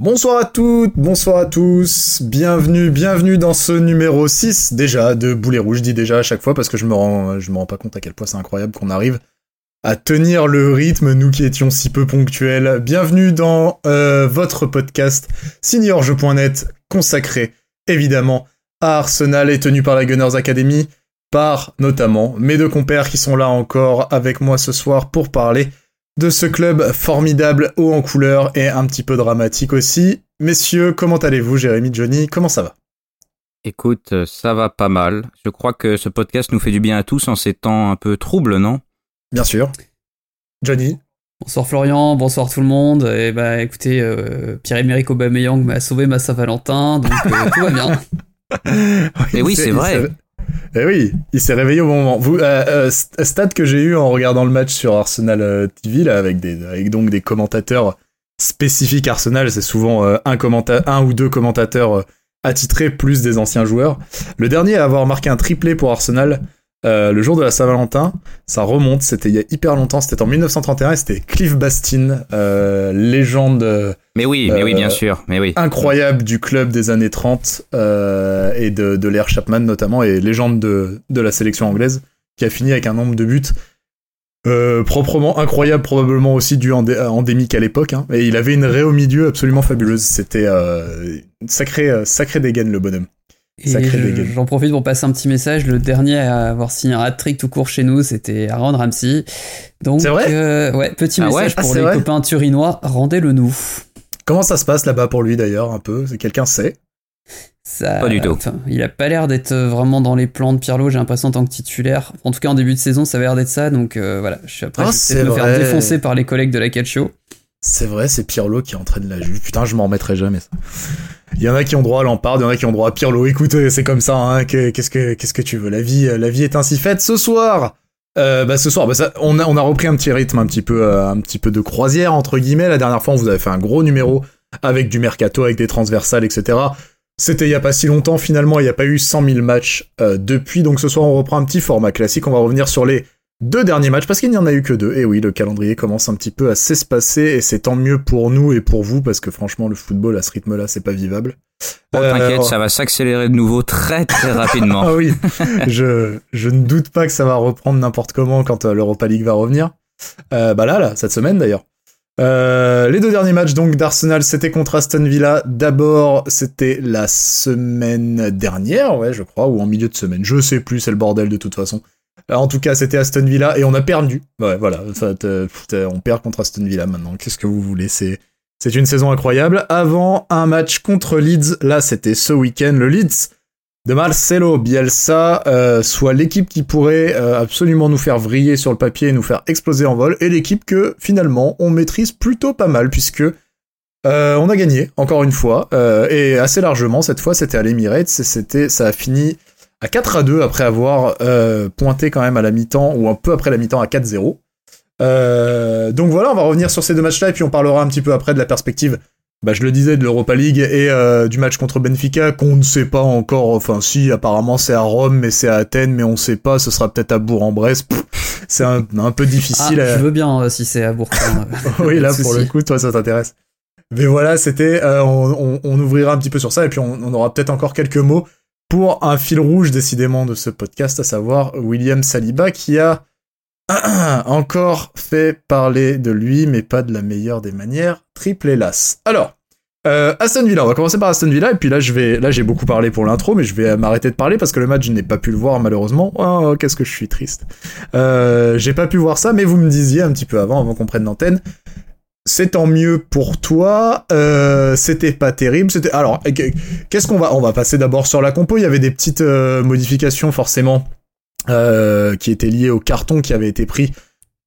Bonsoir à toutes, bonsoir à tous, bienvenue, bienvenue dans ce numéro 6 déjà de Boulet Rouge, je dis déjà à chaque fois parce que je me rends, je me rends pas compte à quel point c'est incroyable qu'on arrive à tenir le rythme, nous qui étions si peu ponctuels. Bienvenue dans euh, votre podcast seniorjeu.net consacré évidemment à Arsenal et tenu par la Gunners Academy, par notamment mes deux compères qui sont là encore avec moi ce soir pour parler de ce club formidable, haut en couleur et un petit peu dramatique aussi. Messieurs, comment allez-vous, Jérémy, Johnny? Comment ça va? Écoute, euh, ça va pas mal. Je crois que ce podcast nous fait du bien à tous en ces temps un peu troubles, non? Bien sûr. Johnny? Bonsoir Florian, bonsoir tout le monde. Et bah écoutez, euh, Pierre-Emerick Aubameyang m'a sauvé ma Saint-Valentin, donc euh, tout va bien. Et oui, c'est vrai. Eh oui, il s'est réveillé au moment. Vous, euh, euh, stat que j'ai eu en regardant le match sur Arsenal euh, TV avec des, donc des commentateurs spécifiques Arsenal, c'est souvent euh, un un ou deux commentateurs euh, attitrés plus des anciens joueurs. Le dernier à avoir marqué un triplé pour Arsenal. Euh, le jour de la Saint-Valentin, ça remonte, c'était il y a hyper longtemps, c'était en 1931 et c'était Cliff Bastin, euh, légende euh, Mais oui, mais oui, Euh, bien sûr, mais oui. incroyable du club des années 30 euh, et de, de l'ère Chapman notamment et légende de, de la sélection anglaise qui a fini avec un nombre de buts euh, proprement incroyable probablement aussi dû endé- endémique à l'époque hein. et il avait une raie au milieu absolument fabuleuse c'était euh, sacré euh, sacré dégaine le bonhomme Et j'en profite pour passer un petit message. Le dernier à avoir signé un hat-trick tout court chez nous, c'était Aaron Ramsey. Donc, C'est vrai euh, ouais, petit Ah message Ah, pour c'est les vrai copains turinois, rendez-le nous. comment ça se passe là-bas pour lui d'ailleurs un peu? Quelqu'un sait? Ça, Pas du tout. il a pas l'air d'être vraiment dans les plans de Pirlo, j'ai l'impression en tant que titulaire. En tout cas, en début de saison, ça avait l'air d'être ça. Donc euh, voilà, je suis après, Ah, je vais me vrai. faire défoncer par les collègues de la Calcio. C'est vrai, c'est Pirlo qui entraîne la Juve. Putain, je m'en remettrai jamais. Il y en a qui ont droit à Lampard, il y en a qui ont droit à Pirlo. Écoutez, c'est comme ça. Hein. que- Qu'est-ce que qu'est-ce que tu veux? La vie, euh, la vie est ainsi faite. Ce soir, euh, bah ce soir, bah ça, on a on a repris un petit rythme, un petit peu euh, un petit peu de croisière entre guillemets. La dernière fois, on vous avait fait un gros numéro avec du mercato, avec des transversales, etc. C'était il y a pas si longtemps. Finalement, il n'y a pas eu 100 000 matchs euh, depuis. Donc ce soir, on reprend un petit format classique. On va revenir sur les deux derniers matchs parce qu'il n'y en a eu que deux. Et oui, le calendrier commence un petit peu à s'espacer et c'est tant mieux pour nous et pour vous parce que franchement, le football à ce rythme-là, c'est pas vivable. Oh, Euh, T'inquiète, ça va s'accélérer de nouveau très très rapidement. Ah oui, je, je ne doute pas que ça va reprendre n'importe comment quand euh, l'Europa League va revenir. Euh, bah là, là, cette semaine d'ailleurs. Euh, les deux derniers matchs donc d'Arsenal, c'était contre Aston Villa. D'abord, c'était la semaine dernière, ouais, je crois, ou en milieu de semaine. Je sais plus, c'est le bordel de toute façon. Euh, en tout cas, c'était Aston Villa et on a perdu. Ouais, voilà, te- putain, on perd contre Aston Villa maintenant. Qu'est-ce que vous voulez? C'est une saison incroyable. Avant un match contre Leeds, là, c'était ce week-end, le Leeds de Marcelo Bielsa, euh, soit l'équipe qui pourrait euh, absolument nous faire vriller sur le papier et nous faire exploser en vol, et l'équipe que finalement on maîtrise plutôt pas mal puisque euh, on a gagné encore une fois euh, et assez largement cette fois c'était à l'Emirates et ça a fini à 4 à 2 après avoir euh, pointé quand même à la mi-temps ou un peu après la mi-temps à 4-0. Euh, donc voilà, on va revenir sur ces deux matchs-là et puis on parlera un petit peu après de la perspective bah, je le disais, de l'Europa League et euh, du match contre Benfica qu'on ne sait pas encore. Enfin, si, apparemment c'est à Rome, mais c'est à Athènes, mais on sait pas. Ce sera peut-être à Bourg-en-Bresse. C'est un, un peu Ah, difficile. à- je veux bien si c'est à Bourgoin. oui, là pour le coup, toi ça t'intéresse. Mais voilà, c'était. euh, on, on- on ouvrira un petit peu sur ça et puis on, on aura peut-être encore quelques mots pour un fil rouge décidément de ce podcast, à savoir William Saliba qui a encore fait parler de lui, mais pas de la meilleure des manières. Triple hélas. Alors. Euh, Aston Villa, on va commencer par Aston Villa et puis là je vais, là j'ai beaucoup parlé pour l'intro, mais je vais m'arrêter de parler parce que le match je n'ai pas pu le voir malheureusement. Oh qu'est-ce que je suis triste. Euh, j'ai pas pu voir ça, mais vous me disiez un petit peu avant, avant qu'on prenne l'antenne, c'est tant mieux pour toi. Euh, c'était pas terrible. C'était alors qu'est-ce qu'on va on va passer d'abord sur la compo. Il y avait des petites euh, modifications forcément euh, qui étaient liées au carton qui avait été pris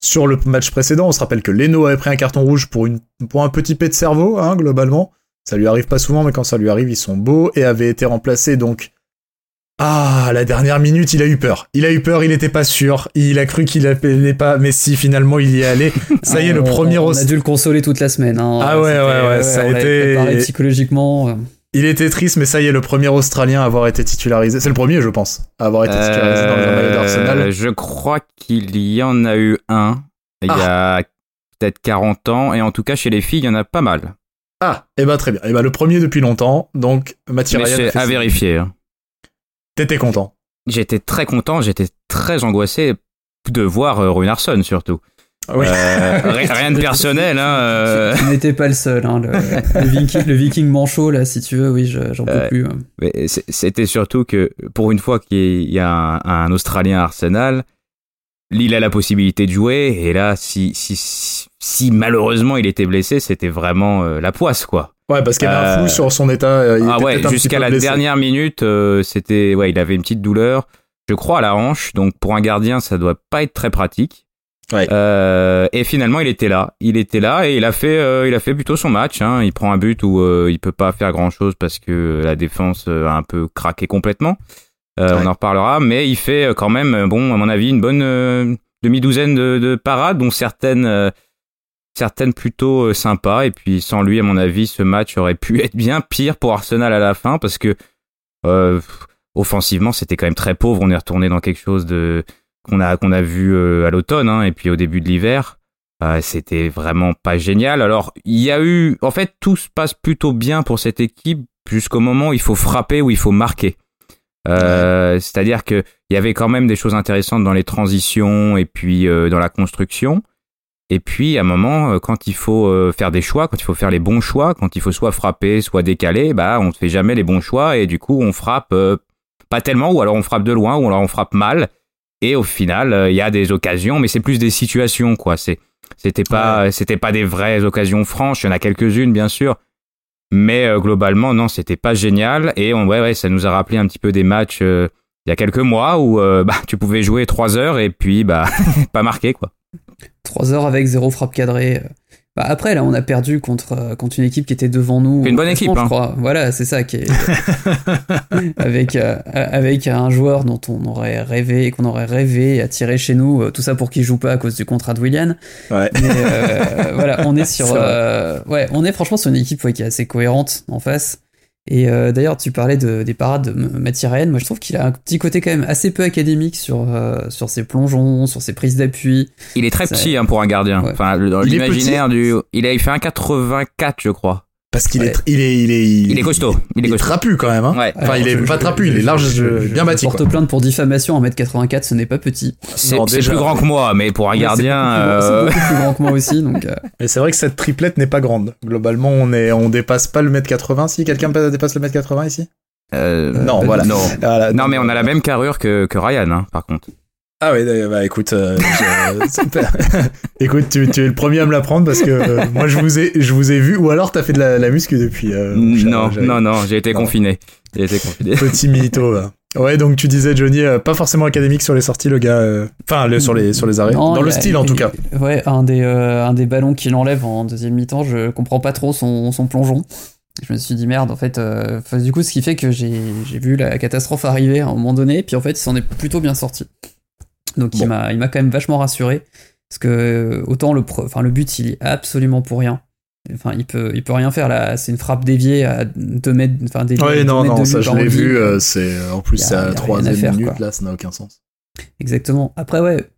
sur le match précédent. On se rappelle que Leno avait pris un carton rouge pour un petit pet de cerveau hein, globalement. Ça lui arrive pas souvent, mais quand ça lui arrive, ils sont beaux et avait été remplacé donc. Ah, à la dernière minute, il a eu peur. Il a eu peur, il était pas sûr. Il a cru qu'il allait pas, mais si, finalement, il y est allé. Ça y est, le On- premier On a dû le consoler toute la semaine. hein. Ah ouais, ouais, ouais, ça a on été- préparé psychologiquement. euh. Il était triste, mais ça y est, le premier Australien à avoir été titularisé. C'est le premier, je pense, à avoir été titularisé dans le maillot Euh, d'Arsenal. je crois qu'il y en a eu un il y Ah. a peut-être 40 ans, et en tout cas chez les filles, il y en a pas mal. Ah, et eh bah très bien. Et eh bah le premier depuis longtemps, donc Mathieu C'est à vérifier. Hein. T'étais content J'étais très content, j'étais très angoissé de voir euh, Runarsson surtout. Oui. Euh, rien de personnel. Hein, euh. Tu n'étais pas le seul. Hein, le, viking, manchot, là, si tu veux, oui, j'en peux plus. Hein. C'était surtout que pour une fois qu'il y a un, un, Australien Arsenal, Lille a la possibilité de jouer. Et là, si, si, si, malheureusement il était blessé, c'était vraiment euh, la poisse, quoi. Ouais, parce qu'il y avait un flou sur son état. ah ouais, jusqu'à la dernière minute, c'était, ouais, il avait une petite douleur, je crois, à la hanche. Donc pour un gardien, ça doit pas être très pratique. Euh, et finalement, il était là. Il était là et il a fait, euh, il a fait plutôt son match. Hein. Il prend un but où euh, il peut pas faire grand chose parce que la défense a un peu craqué complètement. On en reparlera, mais il fait quand même, bon, à mon avis, une bonne demi-douzaine de, de, parades, dont certaines, certaines plutôt sympas. Et puis sans lui, à mon avis, ce match aurait pu être bien pire pour Arsenal à la fin parce que offensivement, c'était quand même très pauvre. On est retourné dans quelque chose de qu'on a qu'on a vu euh, à l'automne hein, et puis au début de l'hiver. Euh, c'était vraiment pas génial. Alors il y a eu, en fait, tout se passe plutôt bien pour cette équipe jusqu'au moment où il faut frapper ou il faut marquer. Euh, C'est-à-dire que il y avait quand même des choses intéressantes dans les transitions et puis euh, dans la construction. Et puis à un moment, quand il faut faire des choix, quand il faut faire les bons choix, quand il faut soit frapper, soit décaler, bah on ne fait jamais les bons choix et du coup on frappe pas tellement ou alors on frappe de loin ou alors on frappe mal et au final, euh, il y a des occasions, mais c'est plus des situations, quoi. C'est, c'était pas, c'était pas des vraies occasions franches. Il y en a quelques-unes, bien sûr. Mais euh, globalement, non, c'était pas génial. Et on, ouais, ouais, ça nous a rappelé un petit peu des matchs euh, il y a quelques mois où bah, tu pouvais jouer trois heures et puis bah pas marquer quoi. Trois heures avec zéro frappe cadrée. Bah après, là, on a perdu contre, euh, contre une équipe qui était devant nous. Une bonne équipe, hein. je crois. Voilà, c'est ça qui est. avec, euh, avec un joueur dont on aurait rêvé, qu'on aurait rêvé attirer chez nous, euh, tout ça pour qu'il joue pas à cause du contrat de William. Ouais. Mais voilà, on est sur. ouais, on est franchement sur une équipe qui est assez cohérente en face. Et euh, d'ailleurs, tu parlais de, des parades de Mathieu Moi, je trouve qu'il a un petit côté quand même assez peu académique sur, euh, sur ses plongeons, sur ses prises d'appui. Il est très petit hein, pour un gardien. Enfin, dans l'imaginaire du. Il a, il fait un 84, je crois. Parce qu'il est, il est, il est, il, est costaud. Il est, trapu quand même. Hein. Ouais. Enfin, il est pas trapu, il est large, bien bâti. Porte plainte pour diffamation en 1m84, ce n'est pas petit. C'est plus grand que moi, mais pour un gardien. C'est beaucoup, plus grand que moi aussi, donc. Euh. Mais c'est vrai que cette triplette n'est pas grande. Globalement, on est, on dépasse pas le mètre 80. Si quelqu'un dépasse le mètre 80 ici? Euh, non, voilà. Non. non, mais on a la même carrure que, que Ryan, hein, par contre. Ah oui, bah écoute, euh, écoute, tu, tu, es le premier à me l'apprendre parce que euh, moi je vous ai, je vous ai vu, ou alors t'as fait de la, la muscu depuis. Euh, non, non, non, j'ai été confiné. J'ai été confiné. Petit mytho. Là. Ouais, donc tu disais Johnny, pas forcément académique sur les sorties, le gars. Enfin, sur les sur les arrêts. dans le style en tout cas. Ouais, un des un des ballons qu'il enlève en deuxième mi-temps, je comprends pas trop son, son plongeon. Je me suis dit merde, en fait, du coup, ce qui fait que j'ai vu la catastrophe arriver à un moment donné, puis en fait, il s'en est plutôt bien sorti. Donc il m'a il m'a quand même vachement rassuré parce que autant le enfin le but il est absolument pour rien. Enfin, il peut, il peut rien faire là. C'est une frappe déviée à 2 mètres, enfin déviée. Ouais, non, non, ça je l'ai vu. Euh, c'est en plus c'est à la troisième minute là, ça n'a aucun sens. Exactement. Après ouais,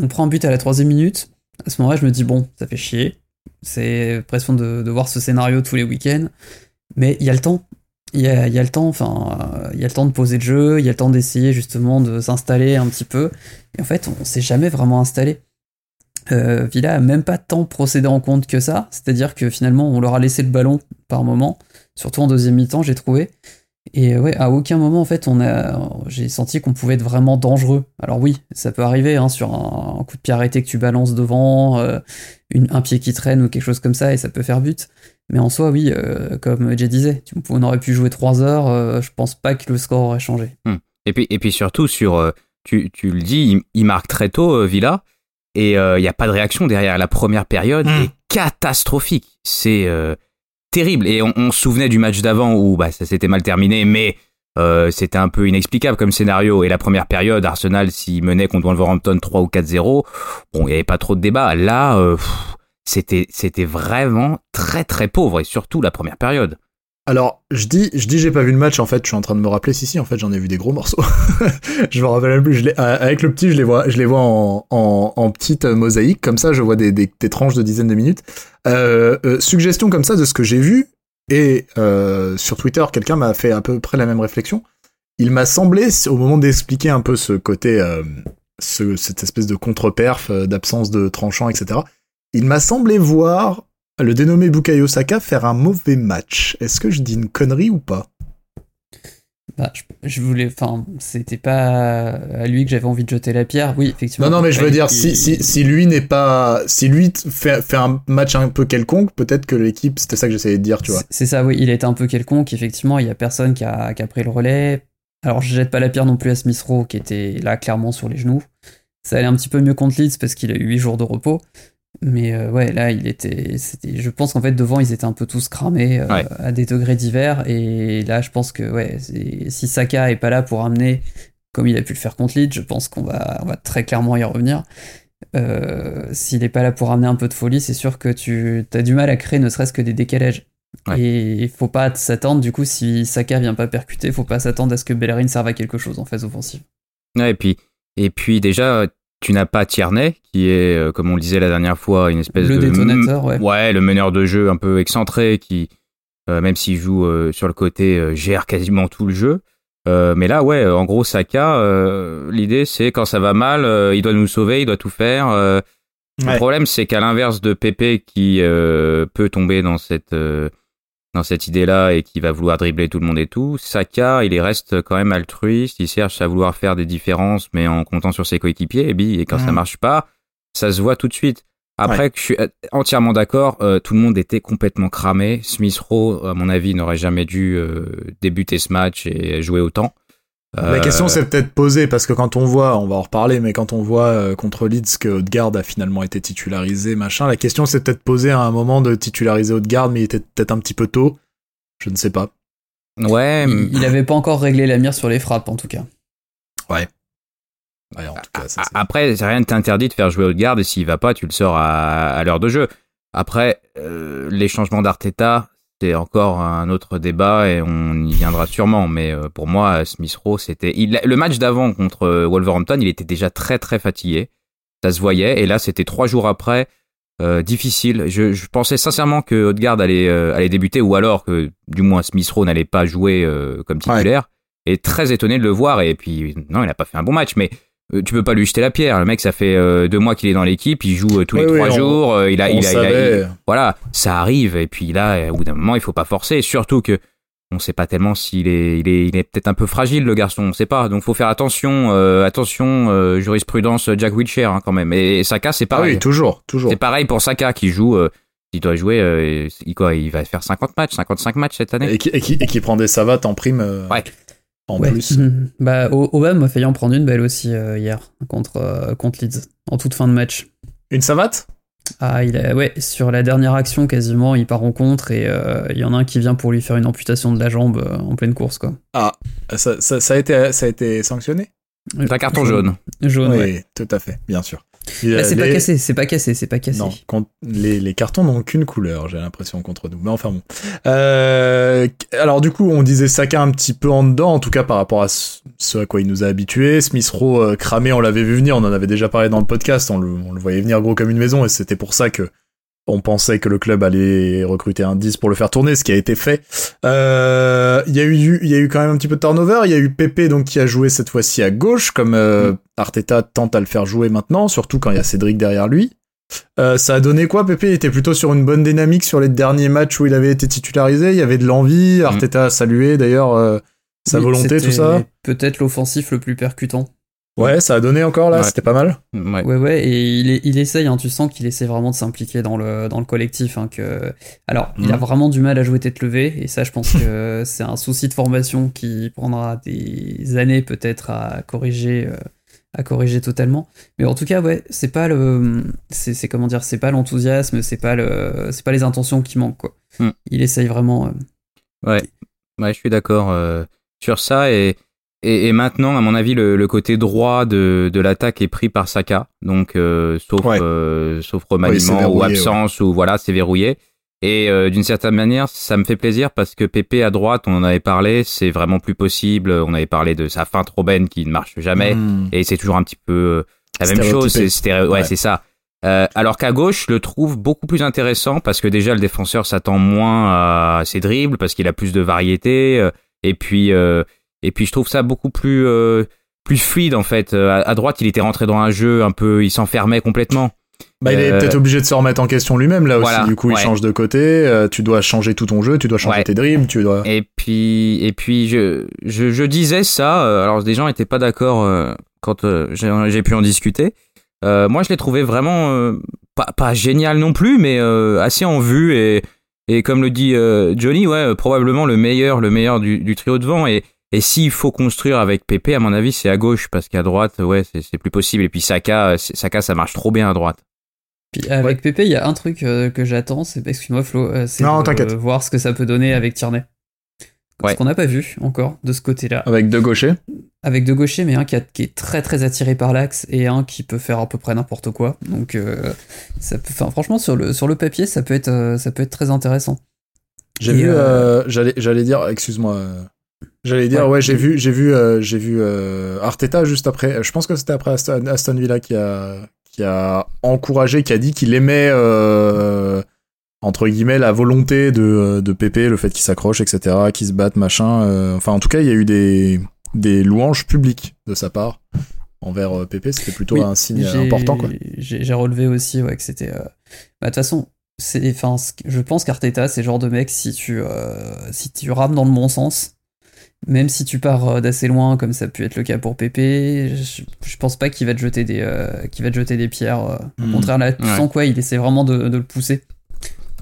on prend un but à la troisième minute. À ce moment-là, je me dis bon, ça fait chier. C'est pression de, de voir ce scénario tous les week-ends, mais il y a le temps il y a, le temps, de poser le jeu, il y a le temps d'essayer justement de s'installer un petit peu. Et en fait, on s'est jamais vraiment installé. Euh, Villa a même pas tant procédé en compte que ça, c'est-à-dire que finalement, on leur a laissé le ballon par moment, surtout en deuxième mi-temps, j'ai trouvé. Et ouais, à aucun moment, en fait, on a, j'ai senti qu'on pouvait être vraiment dangereux. Alors oui, ça peut arriver, hein, sur un, coup de pied arrêté que tu balances devant, euh, un pied qui traîne ou quelque chose comme ça, et ça peut faire but. Mais en soi, oui, euh, comme Jay disait, on aurait pu jouer 3 heures, euh, je pense pas que le score aurait changé. Hmm. Et, puis, et puis surtout, sur, euh, tu, tu le dis, il, marque très tôt, Villa, et il n'y a pas de réaction derrière. La première période hmm. est catastrophique. C'est terrible. Et on, se souvenait du match d'avant où bah, ça s'était mal terminé, mais c'était un peu inexplicable comme scénario. Et la première période, Arsenal, s'il menait contre Wolverhampton 3 ou 4-0, bon, il n'y avait pas trop de débat. Là, c'était c'était vraiment très très pauvre et surtout la première période. Alors, je dis, je dis, j'ai pas vu le match. En fait, je suis en train de me rappeler. Si, si, en fait, j'en ai vu des gros morceaux. je me rappelle même plus. Je avec le petit, je les vois, je les vois en, en, en petite mosaïque. Comme ça, je vois des, des, tranches de dizaines de minutes. Euh, euh, suggestion comme ça de ce que j'ai vu. Et euh, sur Twitter, quelqu'un m'a fait à peu près la même réflexion. Il m'a semblé, au moment d'expliquer un peu ce côté, euh, ce, cette espèce de contre-perf, euh, d'absence de tranchant, etc. Il m'a semblé voir le dénommé Bukayo Saka faire un mauvais match. Est-ce que je dis une connerie ou pas? Bah, je, voulais, enfin, c'était pas à lui que j'avais envie de jeter la pierre. Oui, effectivement. Non, non, mais je veux dire, si, si, si lui n'est pas, si lui fait, fait un match un peu quelconque, peut-être que l'équipe, c'était ça que j'essayais de dire, tu vois. C'est ça, oui, il était un peu quelconque. Effectivement, il y a personne qui a, qui a pris le relais. Alors, je jette pas la pierre non plus à Smith Rowe, qui était là clairement sur les genoux. Ça allait un petit peu mieux contre Leeds parce qu'il a eu 8 jours de repos. Mais euh, ouais, là, il était, c'était, je pense qu'en fait devant ils étaient un peu tous cramés euh, à des degrés divers. Et là, je pense que ouais, si Saka est pas là pour amener comme il a pu le faire contre Leeds, je pense qu'on va, on va très clairement y revenir. Euh, s'il est pas là pour amener un peu de folie, c'est sûr que tu as du mal à créer ne serait-ce que des décalages. Et il faut pas s'attendre, du coup, si Saka vient pas percuter, faut pas s'attendre à ce que Bellerin serve à quelque chose en phase offensive. Ouais, et puis, et puis déjà, tu n'as pas Tierney, qui est, euh, comme on le disait la dernière fois, une espèce de... Le détonateur, ouais. Ouais, le meneur de jeu un peu excentré, qui, euh, même s'il joue euh, sur le côté, gère quasiment tout le jeu. mais là, ouais, en gros, Saka, l'idée, c'est quand ça va mal, il doit nous sauver, il doit tout faire. Le problème, c'est qu'à l'inverse de Pepe, qui peut tomber dans cette dans cette idée-là et qui va vouloir dribbler tout le monde et tout. Saka, il reste quand même altruiste, il cherche à vouloir faire des différences, mais en comptant sur ses coéquipiers. Et, et quand ça mm. marche pas, ça se voit tout de suite. Après, que je suis entièrement d'accord, euh, tout le monde était complètement cramé. Smith Rowe, à mon avis, n'aurait jamais dû euh, débuter ce match et jouer autant. La question s'est peut-être posée parce que quand on voit, on va en reparler, mais quand on voit euh, contre Leeds que Odegaard a finalement été titularisé, machin, la question s'est peut-être posée à un moment de titulariser Odegaard, mais il était peut-être un petit peu tôt. Je ne sais pas. Ouais. Il n'avait pas encore réglé la mire sur les frappes, en tout cas. Ouais. ouais en tout cas, ça, Après, rien ne t'interdit de faire jouer Odegaard et s'il va pas, tu le sors à, l'heure de jeu. Après, euh, les changements d'Arteta, c'est encore un autre débat et on y viendra sûrement. Mais euh, pour moi, Smith Rowe, c'était le match d'avant contre euh, Wolverhampton, il était déjà très très fatigué. Ça se voyait. Et là, c'était trois jours après. Euh, difficile. Je, pensais sincèrement que Odegaard allait, allait débuter ou alors que du moins Smith Rowe n'allait pas jouer comme titulaire. Et très étonné de le voir. Et puis, non, il n'a pas fait un bon match. Mais tu peux pas lui jeter la pierre. Le mec, ça fait euh, deux mois qu'il est dans l'équipe, il joue euh, tous les trois jours. il a, il a, voilà, ça arrive. Et puis là, au bout d'un moment, il faut pas forcer. Surtout que on sait pas tellement s'il est, il est, il est peut-être un peu fragile le garçon. On sait pas. Donc faut faire attention, attention, jurisprudence Jack Wilshere hein, quand même. Et, Saka, c'est pareil. Ah oui, toujours, toujours. C'est pareil pour Saka qui joue. il doit jouer, il, quoi, il va faire 50 matchs, 55 matchs cette année. Et qui, et qui, et qui prend des savates en prime. Ouais en plus. Bah, Obama m'a failli en prendre une belle aussi euh, hier contre, euh, contre Leeds, en toute fin de match. Une savate? Ah, il a, ouais, sur la dernière action, quasiment, il part en contre et euh, il y en a un qui vient pour lui faire une amputation de la jambe en pleine course, quoi. Ah, ça, ça, a, été, ça a été sanctionné? Un carton jaune. Jaune, oui, tout à fait, bien sûr. Bah, c'est pas cassé, c'est pas cassé, c'est pas cassé. Non, les, les cartons n'ont qu'une couleur, j'ai l'impression, contre nous. Mais enfin bon. Euh, alors du coup, on disait Saka un petit peu en dedans, en tout cas par rapport à ce à quoi il nous a habitués. Smith Rowe euh, cramé, on l'avait vu venir, on en avait déjà parlé dans le podcast, on le, on le voyait venir gros comme une maison, et c'était pour ça que on pensait que le club allait recruter un 10 pour le faire tourner, ce qui a été fait. Euh, il y a eu, il y a eu quand même un petit peu de turnover. Il y a eu Pepe donc qui a joué cette fois-ci à gauche, comme euh, mm. Arteta tente à le faire jouer maintenant, surtout quand il y a Cédric derrière lui. Euh, ça a donné quoi Pepe? Était plutôt sur une bonne dynamique sur les derniers matchs où il avait été titularisé. Il y avait de l'envie. Arteta a salué d'ailleurs sa volonté, tout ça. Peut-être l'offensif le plus percutant. Ouais, ça a donné encore là, c'était pas mal. Ouais, ouais, ouais et il, il essaye, hein, tu sens qu'il essaie vraiment de s'impliquer dans le, dans le collectif. Hein, que... Alors, il a mhm. vraiment du mal à jouer tête levée, et ça, je pense que c'est un souci de formation qui prendra des années peut-être à corriger. Euh, à corriger totalement mais en tout cas ouais c'est pas le c'est comment dire c'est pas l'enthousiasme c'est pas le c'est pas les intentions qui manquent quoi hmm. il essaye vraiment euh, ouais ouais je suis d'accord euh, sur ça et et, maintenant, à mon avis, le, côté droit de, de l'attaque est pris par Saka, donc euh, sauf euh, sauf remaniement ou absence ou voilà, c'est verrouillé. Et euh, d'une certaine manière, ça me fait plaisir parce que Pépé à droite, on en avait parlé, c'est vraiment plus possible. On avait parlé de sa feinte Robben qui ne marche jamais, Hmm. et c'est toujours un petit peu euh, la même chose. C'est ouais, Ouais. c'est ça. Euh, alors qu'à gauche, je le trouve beaucoup plus intéressant parce que déjà le défenseur s'attend moins à ses dribbles parce qu'il a plus de variété. euh, et puis, euh, et puis je trouve ça beaucoup plus euh, plus fluide en fait. Euh, À, à droite, il était rentré dans un jeu un peu, il s'enfermait complètement. Bah, il est Euh, peut-être obligé de se remettre en question lui-même là aussi. Du coup, il change de côté. euh, tu dois changer tout ton jeu, tu dois changer Ouais. tes dribbles, tu dois. Et puis, et puis je, je, je disais ça. Alors, des gens n'étaient pas d'accord quand j'ai pu en discuter. Moi, je l'ai trouvé vraiment pas, pas génial non plus, mais assez en vue et, et comme le dit Johnny, ouais, probablement le meilleur, le meilleur du, du trio devant. Et, et s'il faut construire avec Pépé, à mon avis, c'est à gauche parce qu'à droite, ouais, c'est plus possible. Et puis Saka, Saka, ça marche trop bien à droite. Puis avec Pépé, il y a un truc euh, que j'attends, c'est excuse-moi Flo, euh, c'est Non, de, euh, voir ce que ça peut donner avec Tierney. Ouais. Ce qu'on n'a pas vu encore de ce côté-là. Avec deux gauchers. Avec deux gauchers, mais un qui, a- qui est très très attiré par l'axe et un qui peut faire à peu près n'importe quoi. Donc, euh, ça peut, enfin, franchement, sur le, sur le papier, ça peut être, euh, ça peut être très intéressant. J'ai Et, vu, euh, euh, j'allais, j'allais dire, excuse-moi, euh, j'allais dire, Ouais. ouais, j'ai vu, j'ai vu, euh, j'ai vu euh, Arteta juste après. Je pense que c'était après Aston, Aston Villa qui a, qui a encouragé, qui a dit qu'il aimait euh, entre guillemets la volonté de, de Pépé, le fait qu'il s'accroche, etc., qu'il se batte, machin. euh, enfin, en tout cas, il y a eu des, des louanges publiques de sa part envers euh, Pépé. C'était plutôt Oui, un signe important, quoi. J'ai relevé aussi ouais, que c'était. euh, bah, De toute façon, c'est, enfin, je pense qu'Arteta, c'est le genre de mec, si tu, euh, si tu rames dans le bon sens, même si tu pars euh, d'assez loin, comme ça a pu être le cas pour Pépé, je, je pense pas qu'il va te jeter des, euh, qu'il va te jeter des pierres. euh. Au Hmm. contraire, là, tu Ouais. sens quoi, il essaie vraiment de, de le pousser.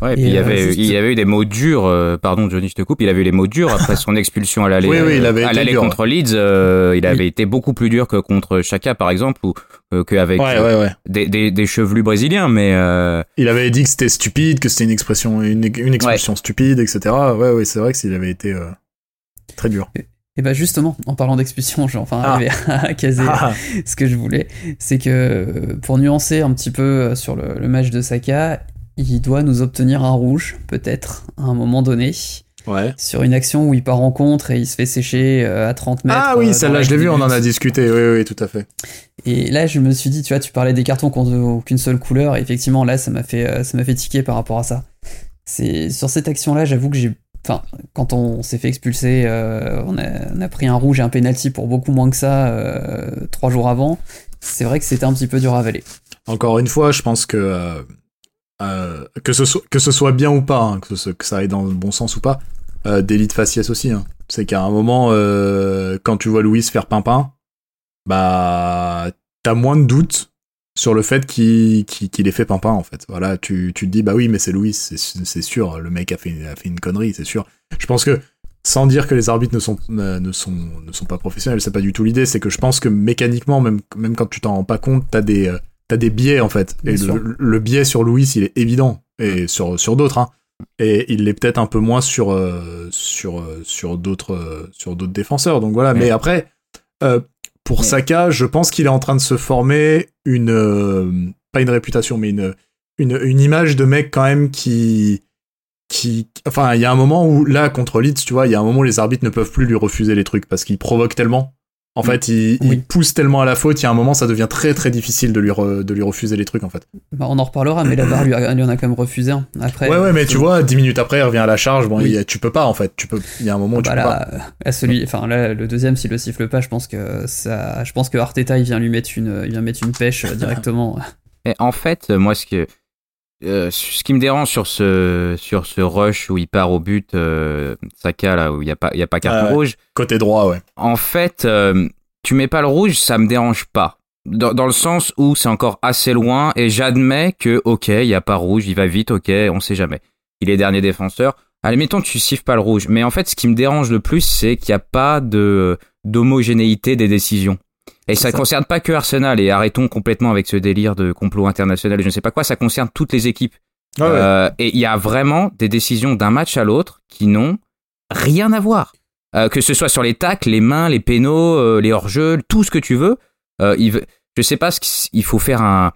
Ouais, et puis Et, il y euh, avait, juste- il y avait eu des mots durs. euh, pardon, Johnny, je te coupe. Il avait eu les mots durs après son expulsion à l'aller. Oui, oui, il avait euh, contre Leeds. euh, il Oui. avait été beaucoup plus dur que contre Chaka, par exemple, ou euh, qu'avec Ouais, euh, ouais, ouais. des, des, des chevelus brésiliens. Mais euh, Il avait dit que c'était stupide, que c'était une expression, une, une expulsion stupide, etc. Ouais, ouais, c'est vrai que s'il avait été euh, très dur. Et bah justement, en parlant d'expulsion, j'ai enfin Ah. arrivé à caser Ah, ce que je voulais, c'est que euh, pour nuancer un petit peu euh, sur le, le match de Saka, il doit nous obtenir un rouge, peut-être, à un moment donné, ouais. sur une action où il part en contre et il se fait sécher euh, à 30 mètres. Ah oui, celle-là, je l'ai vu, on en a discuté. Oui, oui, tout à fait. Et là, je me suis dit, tu vois, tu parlais des cartons qui n'ont aucune seule couleur. Et effectivement, là, ça m'a fait, ça m'a fait tiquer par rapport à ça. C'est sur cette action-là, j'avoue que j'ai, enfin, quand on s'est fait expulser, euh, on, a, pris un rouge et un penalty pour beaucoup moins que ça euh, trois jours avant. C'est vrai que c'était un petit peu dur à avaler. Encore une fois, je pense que euh, que, ce soit, bien ou pas, hein, que, ça aille dans le bon sens ou pas, délit de faciès aussi. Hein. C'est qu'à un moment, quand tu vois Louis faire pimpin, bah t'as moins de doutes sur le fait qu'il qu'il ait fait pimpin en fait. Voilà, tu, tu te dis bah oui, mais c'est Louis, c'est sûr, le mec a fait, a fait une connerie, c'est sûr. Je pense que sans dire que les arbitres ne sont euh, ne sont ne sont pas professionnels, c'est pas du tout l'idée. C'est que je pense que mécaniquement, même même quand tu t'en rends pas compte, t'as des euh, t'as des biais en fait. Bien et le, le biais sur Louis, il est évident et sur sur d'autres. Hein. Et il l'est peut-être un peu moins sur euh, sur sur d'autres sur d'autres défenseurs. Donc voilà. Mais- Mais après, euh, pour Saka, je pense qu'il est en train de se former une euh, pas une réputation, mais une une une image de mec quand même qui qui enfin il y a un moment où là contre Leeds tu vois il y a un moment où les arbitres ne peuvent plus lui refuser les trucs parce qu'il provoque tellement en fait il, pousse tellement à la faute il y a un moment ça devient très très difficile de lui re- de lui refuser les trucs en fait Bah, on en reparlera, mais la barre lui, a- lui en a quand même refusé un. Après, ouais ouais mais euh, tu vois dix minutes après il revient à la charge bon Oui. il tu peux pas en fait tu peux il y a un moment où tu Bah peux pas là, à celui, enfin là, le deuxième, s'il le siffle pas, je pense que ça, je pense que Arteta, il vient lui mettre une, il vient mettre une pêche euh, directement. Et en fait, euh, moi, ce que euh, ce qui me dérange sur ce sur ce rush où il part au but, euh, Saka là où il y a pas y a pas carton Ah rouge. côté droit ouais En fait, euh, tu mets pas le rouge, ça me dérange pas. Dans, dans le sens où c'est encore assez loin et j'admets que ok, il y a pas rouge, il va vite, ok, on sait jamais. Il est dernier défenseur. Allez, mettons tu siffles pas le rouge. Mais en fait, ce qui me dérange le plus, c'est qu'il n'y a pas de d'homogénéité des décisions. Et ça, ça. concerne pas que Arsenal. Et arrêtons complètement avec ce délire de complot international et je ne sais pas quoi. Ça concerne toutes les équipes. Ah ouais. Euh, et il y a vraiment des décisions d'un match à l'autre qui n'ont rien à voir. Euh, que ce soit sur les tacles, les mains, les pénaux, euh, les hors-jeux, tout ce que tu veux. Il je sais pas ce qu'il il faut faire un.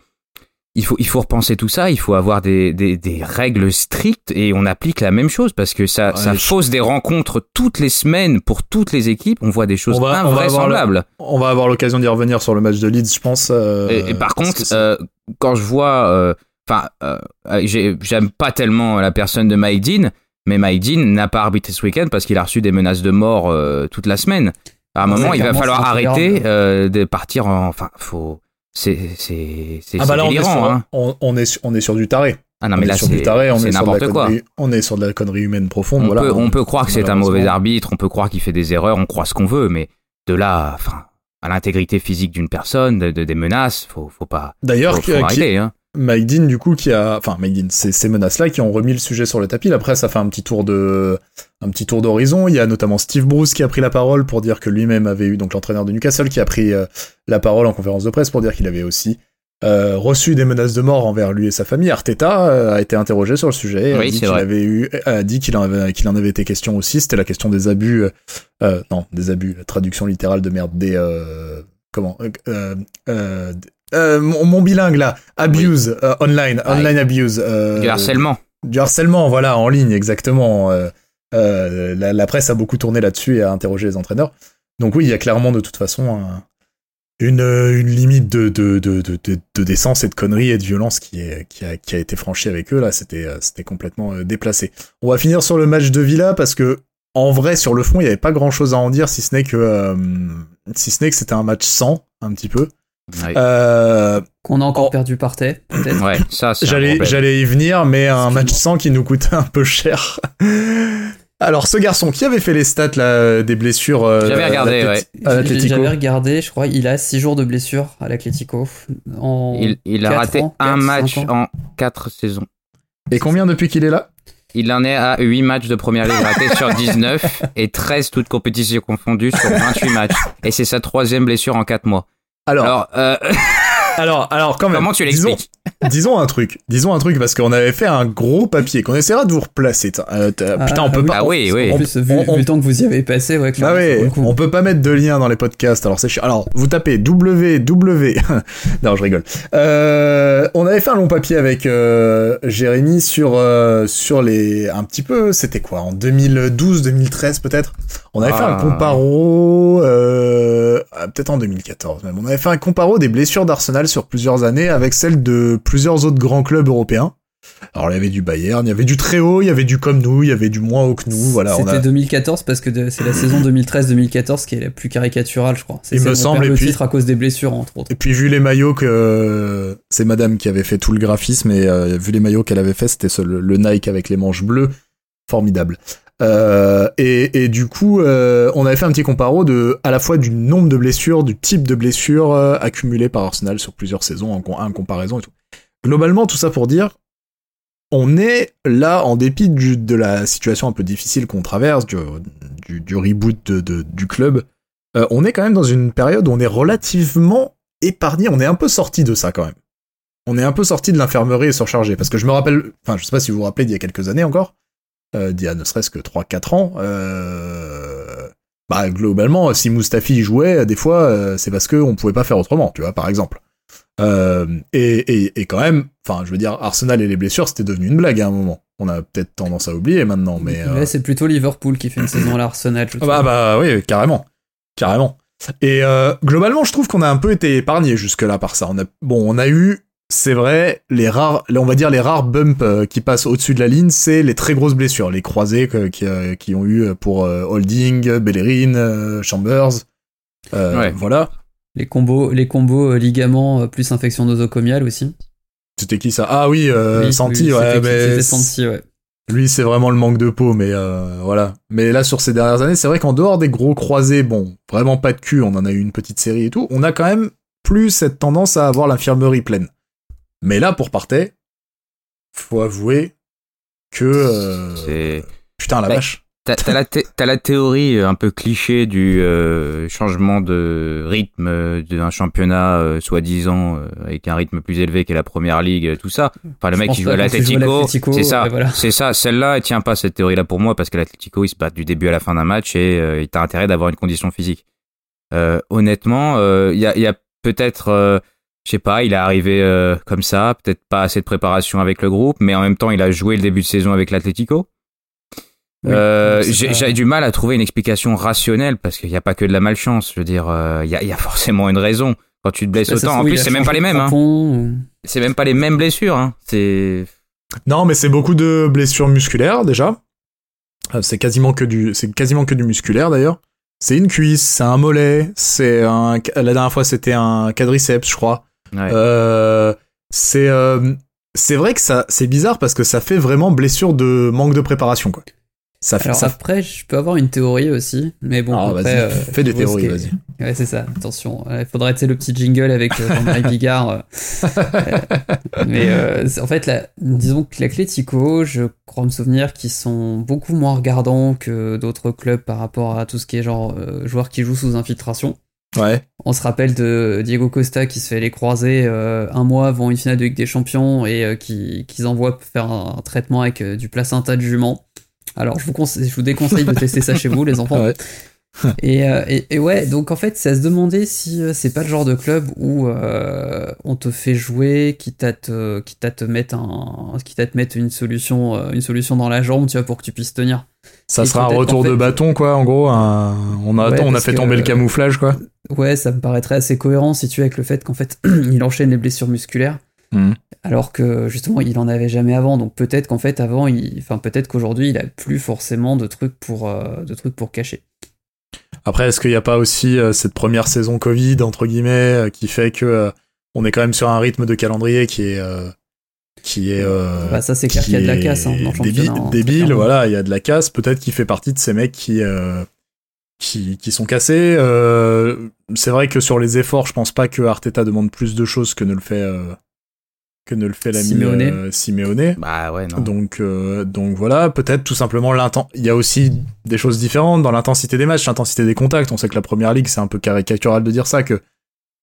Il faut, il faut repenser tout ça, il faut avoir des, des, des règles strictes et on applique la même chose parce que ça, Ouais, ça je- fausse des rencontres toutes les semaines pour toutes les équipes. On voit des choses On va- on va avoir invraisemblables. On va avoir l'occasion d'y revenir sur le match de Leeds, je pense. euh, Et, et par contre, euh, quand je vois, euh, enfin, euh, euh, j'ai- j'aime pas tellement la personne de Mike Dean, mais Mike Dean n'a pas arbitré ce week-end parce qu'il a reçu des menaces de mort euh, toute la semaine. À un moment, il va falloir arrêter euh, de partir en, enfin, faut, c'est, c'est, c'est, ah bah là, on est, sur, hein. on, on est, on est sur du taré. Ah non, on mais est là, sur c'est, du taré, on c'est est sur de la n'importe quoi. connerie- On est sur de la connerie humaine profonde. On voilà. peut, on peut croire que c'est un mauvais arbitre, on peut croire qu'il fait des erreurs, on croit ce qu'on veut, mais de là, enfin, à l'intégrité physique d'une personne, de, de- des menaces, faut, faut pas, D'ailleurs, qui- faut qui- hein. Mike Dean, du coup, qui a, enfin, Mike Dean, c'est ces menaces-là qui ont remis le sujet sur le tapis. Après, ça fait un petit tour de, un petit tour d'horizon. Il y a notamment Steve Bruce qui a pris la parole pour dire que lui-même avait eu, donc l'entraîneur de Newcastle, qui a pris euh, la parole en conférence de presse pour dire qu'il avait aussi euh, reçu des menaces de mort envers lui et sa famille. Arteta euh, a été interrogé sur le sujet. a Oui, dit c'est qu'il vrai. avait eu, a dit qu'il en avait, qu'il en avait été question aussi. C'était la question des abus, non, des abus, la traduction littérale de merde, des, comment, mon, mon bilingue là, abuse online, online abuse, Du harcèlement. du harcèlement, voilà, en ligne, exactement. Euh, la, presse a beaucoup tourné là-dessus et a interrogé les entraîneurs. Donc oui, il y a clairement de toute façon euh, une limite de, décence et de conneries et de violence qui, a, été franchie avec eux. Là, c'était euh, complètement déplacé. On va finir sur le match de Villa parce que en vrai, sur le fond, il n'y avait pas grand-chose à en dire, si ce n'est que c'était un match sans, un petit peu. Ouais. Euh, Qu'on a encore Oh. perdu par tête, peut-être. Ouais, ça, J'allais, y venir, mais un match sans qui nous coûtait un peu cher. Alors, ce garçon qui avait fait les stats là, des blessures. euh, J'avais regardé, ouais. J'avais regardé, je crois, il a 6 jours de blessure à l'Atlético. En... Il, il a raté ans, un match en 4 saisons. Et combien depuis qu'il est là? Il en est à 8 matchs de première ligue ratés sur 19 et 13 toutes compétitions confondues sur 28 matchs. Et c'est sa troisième blessure en 4 mois. Alors, Alors, euh, alors, alors, quand même. comment tu disons- l'expliques disons un truc, disons un truc parce qu'on avait fait un gros papier qu'on essaiera de vous replacer. t'as- euh, t'as- Ah, putain, on peut oui. pas. Ah oui, oui. En plus, vu, on- vu on- le temps que vous y avez passé, ouais, Ah ouais, on peut pas mettre de lien dans les podcasts, alors c'est chiant. Alors, vous tapez www. non, je rigole. Euh, on avait fait un long papier avec euh, Jérémy sur euh, sur les un petit peu, c'était quoi en 2012, 2013 peut-être? On avait fait un Ah. comparo, euh, ah, peut-être en 2014 même. On avait fait un comparo des blessures d'Arsenal sur plusieurs années avec celles de plusieurs autres grands clubs européens. Alors il y avait du Bayern, il y avait du très haut, il y avait du comme nous, il y avait du moins haut que nous. Voilà, C'était a... 2014 parce que c'est la saison 2013-2014 qui est la plus caricaturale, je crois. C'est Il me semble, et le puis- titre à cause des blessures, entre autres. Et puis vu les maillots que euh, c'est Madame qui avait fait tout le graphisme et euh, vu les maillots qu'elle avait fait, c'était le Nike avec les manches bleues, formidable. Euh, et, du coup, euh, on avait fait un petit comparo de à la fois du nombre de blessures, du type de blessures euh, accumulées par Arsenal sur plusieurs saisons en, com- en comparaison et tout. Globalement, tout ça pour dire, on est là en dépit de la situation un peu difficile qu'on traverse, du, reboot du club. On est quand même dans une période où on est relativement épargné, on est un peu sorti de ça quand même. On est un peu sorti de l'infirmerie et surchargé. Parce que je me rappelle, enfin je sais pas si vous vous rappelez d'il y a quelques années encore, euh, d'il y a ne serait-ce que 3-4 ans, euh, bah globalement, si Mustafi jouait, des fois, euh, c'est parce qu'on pouvait pas faire autrement, tu vois, par exemple. Euh, et, et, et quand même, enfin je veux dire, Arsenal et les blessures, c'était devenu une blague à un moment. On a peut-être tendance à oublier maintenant, mais... euh, c'est plutôt Liverpool qui fait une saison à l'Arsenal. ah bah, bah oui, carrément. Carrément. Et euh, globalement, je trouve qu'on a un peu été épargné jusque-là par ça. On a, bon, on a eu, c'est vrai, les rares, on va dire les rares bumps euh, qui passent au-dessus de la ligne, c'est les très grosses blessures, les croisés que- qui, euh, qui ont eu pour euh, Holding, Bellerin, Chambers. Euh, Ouais. Voilà. Les combos, les combos ligaments plus infection nosocomiale aussi. C'était qui ça? Ah oui, euh, Oui, Santi, oui, ouais, mais Santi, ouais. Lui, c'est vraiment le manque de peau, mais euh, voilà. Mais là, sur ces dernières années, c'est vrai qu'en dehors des gros croisés, bon, vraiment pas de cul, on en a eu une petite série et tout, on a quand même plus cette tendance à avoir l'infirmerie pleine. Mais là, pour Partey, faut avouer que... euh, c'est... putain, la Ouais. vache. T'as, t'as la thé- t'as la théorie euh, un peu cliché du euh, changement de rythme d'un championnat euh, soi-disant euh, avec un rythme plus élevé que la première ligue, tout ça. Enfin, le Je mec qui joue à l'Atletico, l'Atlético, c'est ça. voilà. C'est ça. Celle-là, elle tient pas cette théorie-là pour moi parce que l'Atletico, ils se battent du début à la fin d'un match et euh, il t'a intérêt d'avoir une condition physique. Euh, honnêtement, euh, il y a, il y a peut-être euh, je sais pas, il est arrivé euh, comme ça, peut-être pas assez de préparation avec le groupe, mais en même temps, il a joué le début de saison avec l'Atlético. Oui, Euh, j'ai du mal à trouver une explication rationnelle parce qu'il n'y a pas que de la malchance. Je veux dire, euh, il y, a, il y a forcément une raison quand tu te blesses Bah, autant. En plus, c'est même pas les mêmes. Hein. ou- C'est même pas les mêmes blessures. Hein. C'est Non, mais c'est beaucoup de blessures musculaires déjà. C'est quasiment que du, c'est quasiment que du musculaire d'ailleurs. C'est une cuisse, c'est un mollet, c'est un. La dernière fois c'était un quadriceps, je crois. Ouais. Euh, c'est euh, c'est vrai que ça c'est bizarre parce que ça fait vraiment blessure de manque de préparation quoi. Ça fait Alors ça. après, je peux avoir une théorie aussi, mais bon, Ah, après, euh, fais des théories, vas-y. Ouais, c'est ça. Attention, Euh, il faudrait sais, le petit jingle avec euh, Jean-Marie Bigard. mais euh, c'est- en fait, la, disons que l'Atlético, je crois me souvenir qu'ils sont beaucoup moins regardants que d'autres clubs par rapport à tout ce qui est genre euh, joueurs qui jouent sous infiltration. Ouais. On se rappelle de Diego Costa qui se fait les croiser euh, un mois avant une finale de Ligue des Champions et euh, qui qu'ils envoient faire un, traitement avec euh, du placenta de jument. Alors je vous, conseille, je vous déconseille de tester ça chez vous les enfants. Ouais. Et, euh, et, et ouais, donc en fait, c'est à se demander si euh, c'est pas le genre de club où euh, on te fait jouer, quitte à te, quitte à te mettre un, quitte à te mettre une solution, une solution dans la jambe, tu vois, pour que tu puisses tenir. Ça Et sera un retour de bâton quoi en gros. un- On a Ouais, on a fait que- tomber le camouflage quoi. Ouais, ça me paraîtrait assez cohérent si tu veux avec le fait qu'en fait, il enchaîne les blessures musculaires. Mhm. Alors que justement, il en avait jamais avant. Donc peut-être qu'en fait, avant, il... enfin peut-être qu'aujourd'hui, il a plus forcément de trucs pour, euh, de trucs pour cacher. Après, est-ce qu'il n'y a pas aussi euh, cette première saison Covid, entre guillemets, euh, qui fait que euh, on est quand même sur un rythme de calendrier qui est. euh, qui est. euh, Bah, ça, c'est clair qui qu'il y a de la casse hein, dans le débi- championnat. hein, débile, clairement. voilà, il y a de la casse. Peut-être qu'il fait partie de ces mecs qui. euh, qui, qui sont cassés. Euh, c'est vrai que sur les efforts, je pense pas que Arteta demande plus de choses que ne le fait euh, que ne le fait l'ami Simeone. euh, Simeone. Bah ouais, non. Donc, euh, donc voilà, peut-être tout simplement l'inten. Il y a aussi des choses différentes dans l'intensité des matchs, l'intensité des contacts. On sait que la première ligue, c'est un peu caricatural de dire ça, que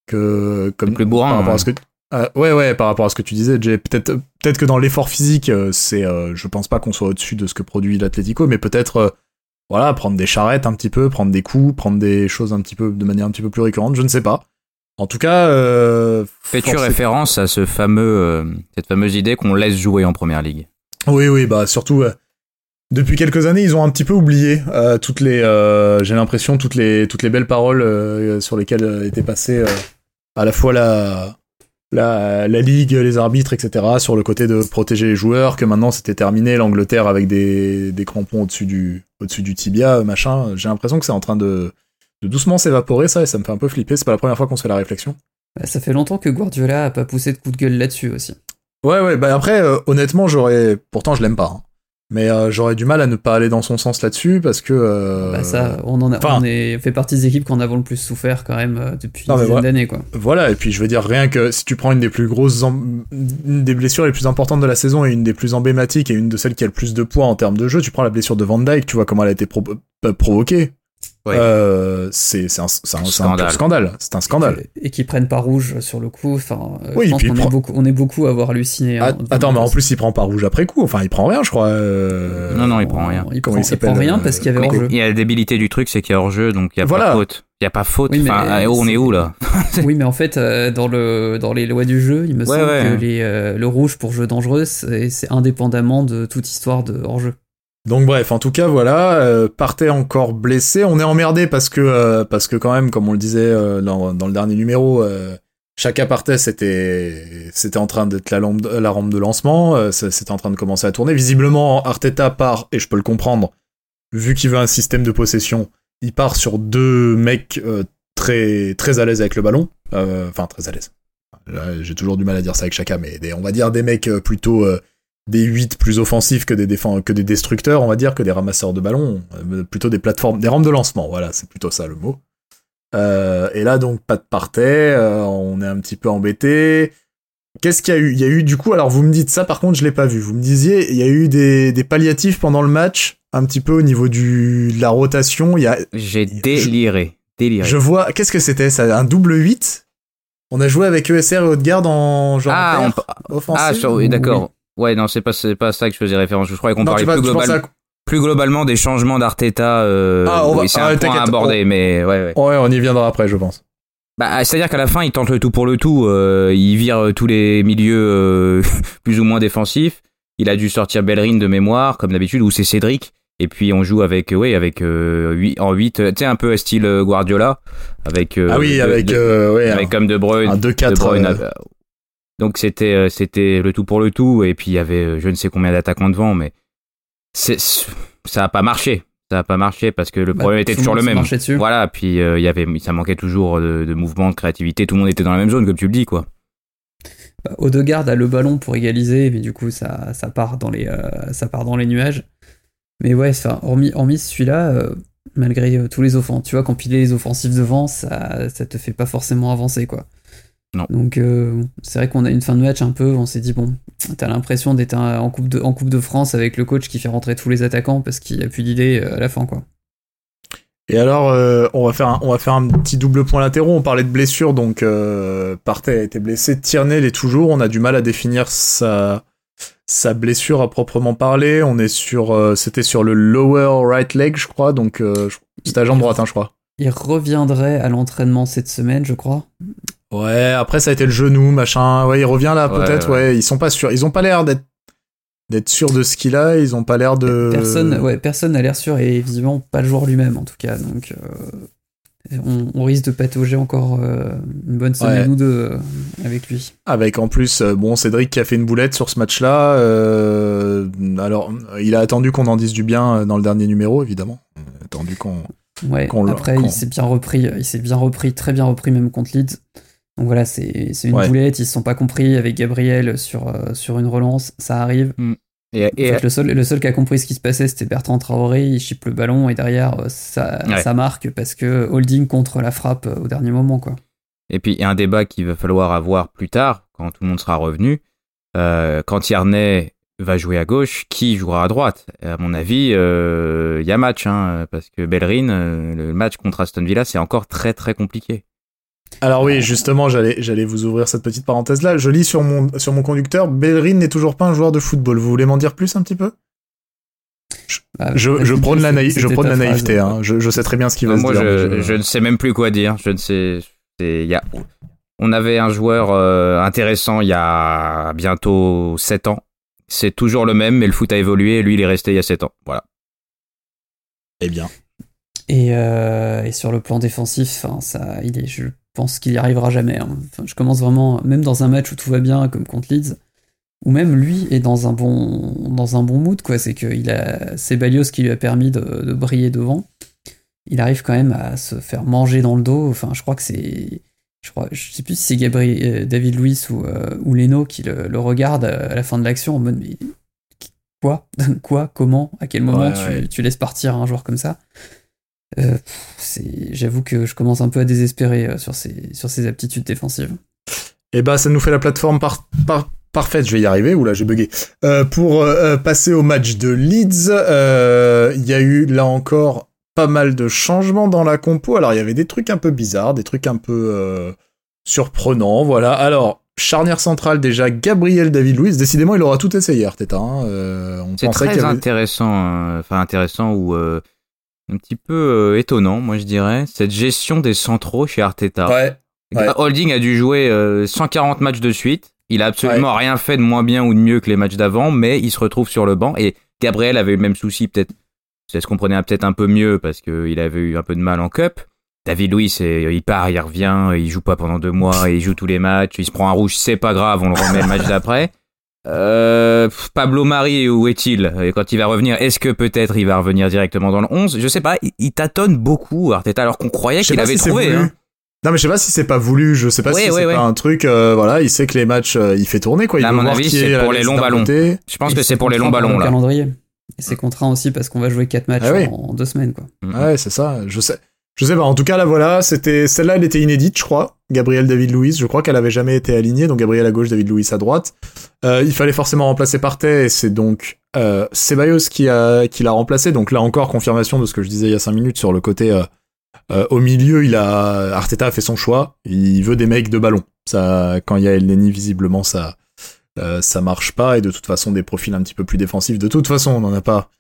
que comme plus bourrin, par rapport ouais. à ce que euh, ouais ouais par rapport à ce que tu disais, Jay, peut-être peut-être que dans l'effort physique, euh, c'est euh, je pense pas qu'on soit au-dessus de ce que produit l'Atlético, mais peut-être euh, voilà prendre des charrettes un petit peu, prendre des coups, prendre des choses un petit peu de manière un petit peu plus récurrente, je ne sais pas. En tout cas, euh, Fais-tu référence à ce fameux, euh, cette fameuse idée qu'on laisse jouer en première ligue? Oui, oui, bah surtout euh, depuis quelques années, ils ont un petit peu oublié toutes les, j'ai l'impression toutes les toutes les belles paroles sur lesquelles était passée à la fois la, la la ligue, les arbitres, etc. Sur le côté de protéger les joueurs, que maintenant c'était terminé, l'Angleterre avec des des crampons au-dessus du au-dessus du tibia, machin. J'ai l'impression que c'est en train de de doucement s'évaporer ça et ça me fait un peu flipper. C'est pas la première fois qu'on se fait la réflexion. Bah, ça fait longtemps que Guardiola a pas poussé de coup de gueule là-dessus aussi. Ouais, ouais, bah après, euh, honnêtement, j'aurais. Pourtant, je l'aime pas. hein. Mais euh, j'aurais du mal à ne pas aller dans son sens là-dessus parce que. euh, Bah ça, on en a, enfin- on est fait partie des équipes qui en avons le plus souffert quand même depuis Non, une dizaine voilà. d'années quoi. Voilà, et puis je veux dire, rien que si tu prends une des plus grosses. em- une des blessures les plus importantes de la saison et une des plus emblématiques et une de celles qui a le plus de poids en termes de jeu, tu prends la blessure de Van Dyke, tu vois comment elle a été pro- provoquée. Ouais. Euh, c'est c'est un, c'est un, c'est un Scandale. scandale. C'est un scandale. Et, et qui prennent pas rouge sur le coup. Enfin, euh, Oui, je pense il est beaucoup, on est beaucoup à avoir halluciné. hein, Ah, attends, mais en plus, il prend pas rouge après coup. Enfin, il prend rien, je crois. euh, Non, non, il prend rien. Il prend, il il prend rien parce qu'il y avait hors-jeu. Il y a la débilité du truc, c'est qu'il y a hors-jeu, donc il y a Voilà. pas faute. Il y a pas faute. Oui, mais enfin, on est où là Oui, mais en fait, euh, dans, le, dans les lois du jeu, il me Ouais, semble ouais. que les, euh, le rouge pour jeu dangereux, c'est c'est indépendamment de toute histoire de hors-jeu. Donc bref, en tout cas voilà, euh, Partey encore blessé. On est emmerdé parce que euh, parce que quand même, comme on le disait euh, dans, le dernier numéro, chaque Partey c'était c'était en train d'être la lampe rampe de lancement, c'était en train de commencer à tourner. Visiblement, Arteta part et je peux le comprendre, vu qu'il veut un système de possession, il part sur deux mecs très très à l'aise avec le ballon, enfin très à l'aise. J'ai toujours du mal à dire ça avec Chaka, mais on va dire des mecs plutôt des 8 plus offensifs que des défend que des destructeurs, on va dire, que des ramasseurs de ballons, euh, plutôt des plateformes, des rampes de lancement, voilà, c'est plutôt ça le mot. Euh, et là donc pas de partais, euh, on est un petit peu embêté. Qu'est-ce qu'il y a eu? Il y a eu du coup, alors vous me dites ça par contre je l'ai pas vu. Vous me disiez il y a eu des, des palliatifs pendant le match, un petit peu au niveau du de la rotation. Il y a, J'ai déliré. Déliré. je vois, qu'est-ce que c'était ça? Un double 8 On a joué avec ESR et Haute-Garde en genre Ah, on offensif Ah, oui, d'accord. Ouais, non, c'est pas, c'est pas ça que je faisais référence. Je croyais qu'on Non, parlait vas- plus, global- à- plus globalement des changements d'Arteta. Euh, Ah, on va- oui, c'est ah, un point à aborder, mais ouais, ouais. Ouais, on y viendra après, je pense. Bah, c'est-à-dire qu'à la fin, il tente le tout pour le tout. Euh, il vire tous les milieux euh, plus ou moins défensifs. Il a dû sortir Bellerin de mémoire, comme d'habitude, ou c'est Cédric. Et puis on joue avec, oui, avec euh, en 8, tu sais, un peu style Guardiola. Avec, ah oui, avec, ouais, avec comme De Bruyne. Un 2-4. Donc c'était, c'était le tout pour le tout. Et puis il y avait je ne sais combien d'attaquants devant, mais c'est, ça a pas marché ça n'a pas marché parce que le bah, problème était toujours le même. Voilà, puis euh, il y avait, ça manquait toujours de, mouvement, de créativité. Tout le monde était dans la même zone, comme tu le dis, quoi. Bah, Odegaard a le ballon pour égaliser, mais du coup, ça, ça, part, dans les, euh, ça part dans les nuages. Mais ouais, hormis, hormis celui-là, euh, malgré tous les offenses, tu vois, compiler les offensifs devant, ça, ça te fait pas forcément avancer, quoi. Donc euh, c'est vrai qu'on a une fin de match un peu, on s'est dit bon, t'as l'impression d'être en coupe de en coupe de France avec le coach qui fait rentrer tous les attaquants parce qu'il a plus d'idées euh, à la fin quoi. Et alors euh, on va faire un, on va faire un petit double point latéraux. On parlait de blessure donc euh, Partey a été blessé, Tierney l'est toujours. On a du mal à définir sa sa blessure à proprement parler. On est sur c'était sur le lower right leg je crois donc c'est à jambe droite hein, je crois. Il reviendrait à l'entraînement cette semaine je crois. Ouais, après ça a été le genou, machin. Ouais, il revient là peut-être. Ouais. ils sont pas sûrs. Ils ont pas l'air d'être d'être sûrs de ce qu'il a. Ils ont pas l'air de. Personne, ouais, personne n'a l'air sûr et visiblement pas le joueur lui-même en tout cas. Donc euh, on, risque de patauger encore euh, une bonne semaine ou deux euh, avec lui. Avec en plus, bon, Cédric qui a fait une boulette sur ce match-là. alors, il a attendu qu'on en dise du bien dans le dernier numéro, évidemment. Attendu qu'on. Ouais. après, il s'est bien repris. Il s'est bien repris, très bien repris même contre Leeds. Donc voilà, c'est une boulette, ils se sont pas compris avec Gabriel sur, euh, sur une relance, ça arrive. Mm. Et, le, seul, le seul qui a compris ce qui se passait, c'était Bertrand Traoré, il chipe le ballon et derrière, euh, ça, ça marque parce que holding contre la frappe euh, au dernier moment. quoi. Et puis, il y a un débat qu'il va falloir avoir plus tard, quand tout le monde sera revenu. quand Yarnay va jouer à gauche, qui jouera à droite? À mon avis, il y a match, hein, parce que Bellerin, le match contre Aston Villa, c'est encore très très compliqué. Alors oui, justement, j'allais, j'allais vous ouvrir cette petite parenthèse là. Je lis sur mon, sur mon conducteur, Bellerin n'est toujours pas un joueur de football. Vous voulez m'en dire plus un petit peu? Je, bah, je, prône la, je prône la naïveté. Hein. Je, je, sais très bien ce qu'il va se dire. Je, je, ne sais même plus quoi dire. Je ne sais. Y a, on avait un joueur euh, intéressant il y a bientôt 7 ans. C'est toujours le même, mais le foot a évolué. Et lui, il est resté il y a 7 ans. Voilà. Eh bien. Et, euh, et sur le plan défensif, ça, il est, je pense qu'il y arrivera jamais. Hein. je commence vraiment, même dans un match où tout va bien, comme contre Leeds, ou même lui est dans un bon, dans un bon mood, quoi. C'est qu'il a Ceballos qui lui a permis de, briller devant. Il arrive quand même à se faire manger dans le dos. Enfin, je crois que c'est. Je, crois, je sais plus si c'est Gabriel, euh, David Luiz ou, euh, ou Leno qui le, regarde à la fin de l'action en mode mais quoi? Quoi? Comment? À quel moment tu, tu, laisses partir un joueur comme ça? Euh, j'avoue que je commence un peu à désespérer euh, sur ces aptitudes défensives. Et eh bah, ça nous fait la plateforme par, parfaite, je vais y arriver, ou là j'ai bugué. Euh, pour passer au match de Leeds, il y a eu là encore pas mal de changements dans la compo. Alors il y avait des trucs un peu bizarres, des trucs un peu surprenants, voilà. Alors, charnière centrale déjà, Gabriel David Luiz. Décidément, il aura tout essayé, Arteta. Hein. C'est très intéressant, enfin intéressant ou un petit peu euh, étonnant, moi je dirais, cette gestion des centraux chez Arteta. Ouais. Holding a dû jouer 140 euh, matchs de suite. Il a absolument rien fait de moins bien ou de mieux que les matchs d'avant, mais il se retrouve sur le banc. Et Gabriel avait eu le même souci, peut-être. Ça se comprenait peut-être un peu mieux parce qu'il avait eu un peu de mal en cup. David Louis, il part, il revient, il joue pas pendant deux mois, il joue tous les matchs, il se prend un rouge, c'est pas grave, on le remet le match d'après. Euh, Pablo Mari, où est-il Et quand il va revenir, est-ce que peut-être il va revenir directement dans le 11 Je sais pas, il, tâtonne beaucoup Arteta alors qu'on croyait qu'il avait trouvé. Hein. Non mais je sais pas si c'est pas voulu, je sais pas si c'est pas un truc, euh, voilà, il sait que les matchs, euh, il fait tourner quoi. Il à mon avis, c'est pour les longs ballons. Je pense que c'est pour les longs ballons là. Calendrier. Et c'est contraint aussi parce qu'on va jouer 4 matchs ah en, deux semaines quoi. Ouais, c'est ça. Je sais. Je sais pas, en tout cas là voilà, c'était celle-là elle était inédite je crois. Gabriel David Louis, je crois qu'elle avait jamais été alignée, donc Gabriel à gauche, David Louis à droite. Euh, il fallait forcément remplacer Partey et c'est donc euh, qui l'a remplacé. Donc là encore confirmation de ce que je disais il y a 5 minutes sur le côté euh, euh, au milieu, il a Arteta a fait son choix, il veut des mecs de ballon. Ça quand il y a El Neni visiblement ça ça marche pas et de toute façon des profils un petit peu plus défensifs. De toute façon, on n'en a pas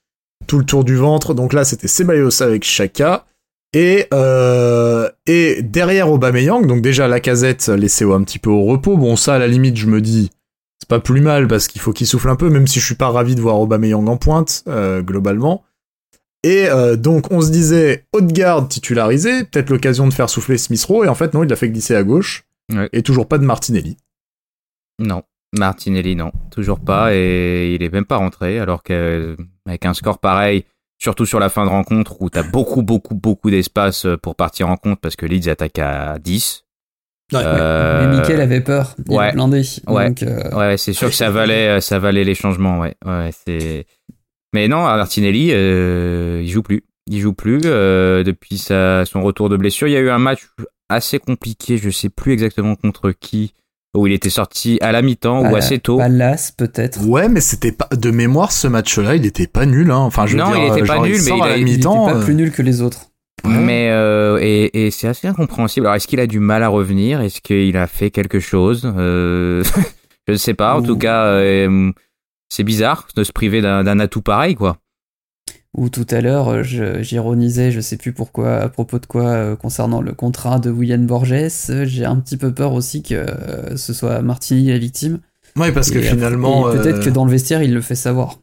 tout le tour du ventre. Donc là, c'était Ceballos avec Chaka. Et, euh, et derrière Aubameyang, donc déjà la casette laissée un petit peu au repos. Bon, ça, à la limite, je me dis, c'est pas plus mal parce qu'il faut qu'il souffle un peu, même si je suis pas ravi de voir Aubameyang en pointe, euh, globalement. Et euh, donc, on se disait, haute garde titularisé, peut-être l'occasion de faire souffler Smith Rowe, et en fait, non, il l'a fait glisser à gauche. Ouais. Et toujours pas de Martinelli. Non. Martinelli, non. Toujours pas. Et il est même pas rentré. Alors qu'avec un score pareil, surtout sur la fin de rencontre où t'as beaucoup, beaucoup, beaucoup d'espace pour partir en compte parce que Leeds attaque à 10. Euh, Mais Mikel avait peur. Il ouais. blindé. Ouais. Donc, euh, Ouais, c'est sûr que ça valait, ça valait les changements, ouais. ouais c'est... Mais non, Martinelli, euh, il joue plus. Il joue plus euh, depuis sa, son retour de blessure. Il y a eu un match assez compliqué, je sais plus exactement contre qui, où il était sorti à la mi-temps ou assez tôt. Pallas, peut-être. Ouais, mais c'était pas de mémoire ce match-là, il était pas nul. Hein. Enfin, je veux Non, dire, il était pas genre, nul, mais sort il à a- la il était Il pas euh, plus nul que les autres. Mais euh, et, et c'est assez incompréhensible. Alors est-ce qu'il a du mal à revenir? Est-ce qu'il a fait quelque chose? Euh... Je ne sais pas. En Ouh. tout cas, euh, c'est bizarre de se priver d'un d'un atout pareil, quoi. Ou tout à l'heure, euh, je- j'ironisais, je sais plus pourquoi, à propos de quoi, euh, concernant le contrat de William Borges. euh, J'ai un petit peu peur aussi que euh, ce soit Martini la victime. Ouais, parce que finalement, peut-être que dans le vestiaire, il le fait savoir.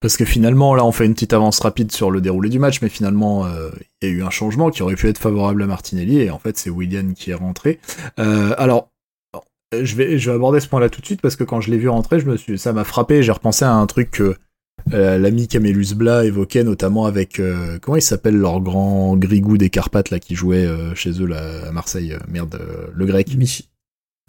parce que finalement, là, on fait une petite avance rapide sur le déroulé du match, mais finalement, euh, il y a eu un changement qui aurait pu être favorable à Martinelli, et en fait, c'est William qui est rentré. Euh, alors, je vais, je vais aborder ce point-là tout de suite parce que quand je l'ai vu rentrer, je me suis, ça m'a frappé. J'ai repensé à un truc que euh, l'ami Camélus Blas évoquait, notamment avec euh, comment il s'appelle leur grand grigou des Carpates là qui jouait euh, chez eux là à Marseille. merde, euh, le grec. Mich-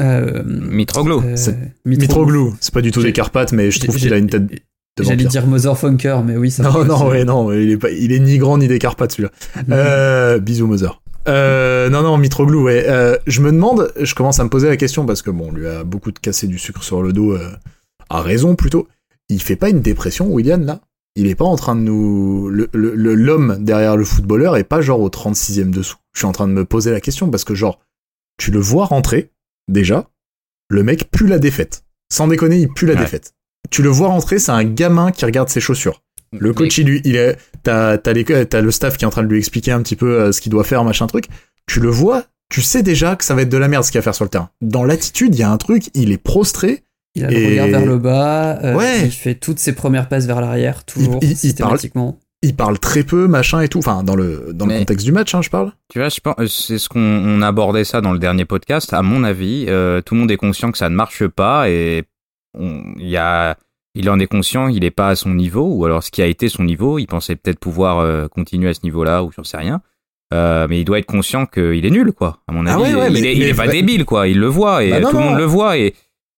euh, Mitroglou. euh, C'est- Mitroglou. C'est pas du tout des Carpates, mais je trouve qu'il a une tête de J'allais dire Motherfunker, mais oui, ça Non, non, ouais, non, il est pas, il est ni grand ni des Carpates celui-là. Euh, bisous Mother. Euh, non, non, Mitroglou, ouais. Euh, je me demande, je commence à me poser la question parce que bon, on lui a beaucoup de cassé du sucre sur le dos, euh, à raison plutôt. Il fait pas une dépression, William, là Il est pas en train de nous. le- le- le- L'homme derrière le footballeur est pas genre au 36e dessous. Je suis en train de me poser la question parce que, genre, tu le vois rentrer, déjà, le mec pue la défaite. Sans déconner, il pue la Ouais. défaite. Tu le vois rentrer, c'est un gamin qui regarde ses chaussures. Le coach, il lui, il est, t'as, t'as, les- t'as le staff qui est en train de lui expliquer un petit peu euh, ce qu'il doit faire, machin truc. Tu le vois, tu sais déjà que ça va être de la merde ce qu'il va faire sur le terrain. Dans l'attitude, il y a un truc, il est prostré. Il a le Et- regard vers le bas, euh, Ouais. il fait toutes ses premières passes vers l'arrière, toujours, Il- il- il systématiquement. Il parle très peu, machin et tout. Enfin, dans le, dans le contexte du match, hein, je parle. Tu vois, je pense, euh, c'est ce qu'on on abordait ça dans le dernier podcast. À mon avis, euh, tout le monde est conscient que ça ne marche pas et il y a, il en est conscient, il n'est pas à son niveau ou alors ce qui a été son niveau, il pensait peut-être pouvoir euh, continuer à ce niveau-là ou j'en sais rien. Euh, mais il doit être conscient qu'il est nul, quoi. À mon Ah avis, ouais, ouais, il, mais- est, il mais est pas débile, quoi. Il le voit et Bah non, tout le monde le voit et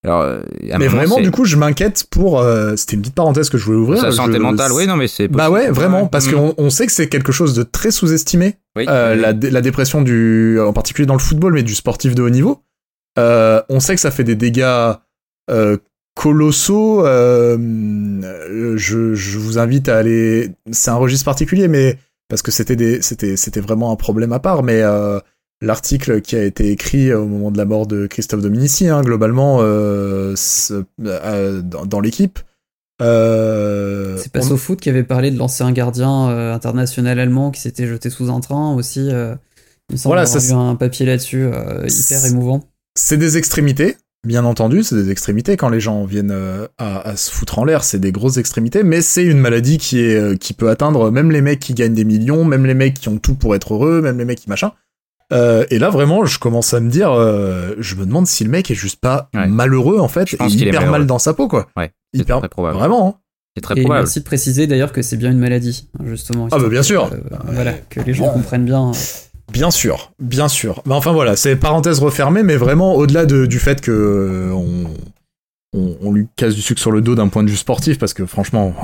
alors. euh, Mais vraiment, du coup, je m'inquiète pour. euh, C'était une petite parenthèse que je voulais ouvrir. sa Je- santé mentale, oui, non, mais c'est. Bah ouais, vraiment, parce Mm. qu'on on sait que c'est quelque chose de très sous-estimé. Oui, Euh, oui. la, la dépression du, en particulier dans le football, mais du sportif de haut niveau. Euh, on sait que ça fait des dégâts colossaux. je, je vous invite à aller. C'est un registre particulier, mais parce que c'était des, c'était, c'était vraiment un problème à part. Mais l'article qui a été écrit au moment de la mort de Christophe Dominici, hein, globalement, euh, euh, dans, dans l'équipe. Euh, C'est pas on- Foot qui avait parlé de l'ancien gardien international allemand qui s'était jeté sous un train aussi. il me semble Voilà, avoir ça, vu un papier là-dessus hyper émouvant. C'est des extrémités, bien entendu, c'est des extrémités quand les gens viennent à, à se foutre en l'air, c'est des grosses extrémités, mais c'est une maladie qui est qui peut atteindre même les mecs qui gagnent des millions, même les mecs qui ont tout pour être heureux, même les mecs qui machin. Euh, et là vraiment, je commence à me dire, euh, je me demande si le mec est juste pas Ouais. malheureux en fait, Je pense et qu'il est hyper mal dans sa peau quoi. Ouais, c'est Hyper très probable. vraiment. hein. C'est très Et probable. merci de préciser d'ailleurs que c'est bien une maladie, justement. Ah bah, bien sûr. que, euh, voilà, que les gens Bon. comprennent bien. Bien sûr, bien sûr. Mais enfin voilà, c'est parenthèse refermée, mais vraiment au-delà de- du fait que on, on, on lui casse du sucre sur le dos d'un point de vue sportif, parce que franchement,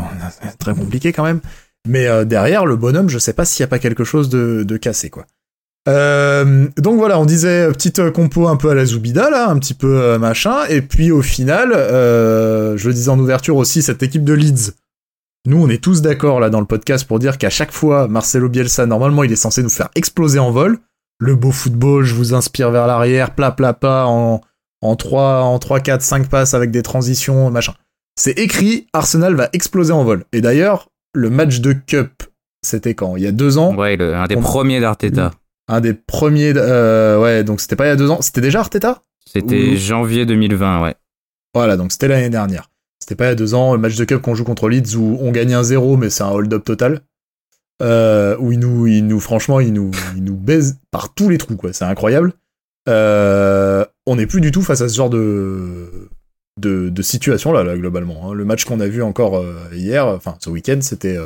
c'est très compliqué quand même. Mais euh, derrière, le bonhomme, je sais pas s'il y a pas quelque chose de, de cassé, quoi. Euh, donc voilà, on disait euh, petite euh, compo un peu à la Zoubida, là, un petit peu euh, machin, et puis au final, je le disais en ouverture aussi, cette équipe de Leeds, nous, on est tous d'accord là dans le podcast pour dire qu'à chaque fois, Marcelo Bielsa, normalement, il est censé nous faire exploser en vol. Le beau football, je vous inspire vers l'arrière, plat, plat, pas, en, en 3, en 3, 4, 5 passes avec des transitions, machin. C'est écrit, Arsenal va exploser en vol. Et d'ailleurs, le match de Cup c'était quand? Il y a deux ans? Ouais, le- un des premiers d'Arteta. Un des premiers. euh, ouais, donc c'était pas il y a deux ans. C'était déjà Arteta? C'était janvier 2020, ouais. Voilà, donc c'était l'année dernière. C'était pas il y a deux ans, le match de cup qu'on joue contre Leeds où on gagne un 0 mais c'est un hold-up total. Euh, où il nous, il nous, franchement, il nous, il nous baise par tous les trous, quoi. C'est incroyable. Euh, on n'est plus du tout face à ce genre de, de, de situation là, là globalement. hein. Le match qu'on a vu encore euh, hier, enfin ce week-end, c'était.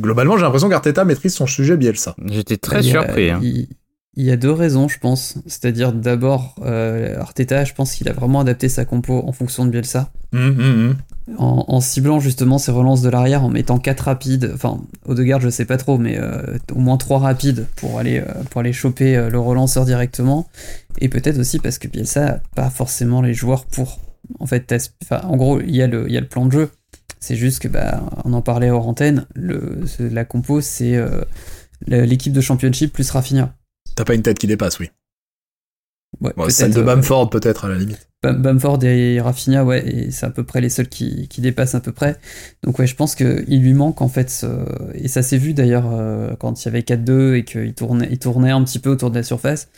Globalement, j'ai l'impression qu'Arteta maîtrise son sujet Bielsa. J'étais très Il y a- surpris. hein. Il, il y a deux raisons, je pense. C'est-à-dire, d'abord, euh, Arteta, je pense qu'il a vraiment adapté sa compo en fonction de Bielsa. Hum, hum, hum. En, en ciblant justement ses relances de l'arrière, en mettant quatre rapides, enfin, Odegaard, je sais pas trop, mais euh, au moins trois rapides pour aller, euh, pour aller choper euh, le relanceur directement. Et peut-être aussi parce que Bielsa a pas forcément les joueurs pour. En fait, test- enfin, en gros, il y, a le, il y a le plan de jeu. C'est juste que, bah, on en parlait hors antenne, le, la compo, c'est euh, l'équipe de championship plus Rafinha. T'as pas une tête qui dépasse, oui. Ouais, Bon, peut-être, celle de euh, Bamford, peut-être, à la limite. Bam- Bamford et Rafinha, ouais, et c'est à peu près les seuls qui, qui dépassent à peu près. Donc ouais, je pense qu'il lui manque en fait, et ça s'est vu d'ailleurs euh, quand il y avait 4-2 et qu'il tournait, il tournait un petit peu autour de la surface.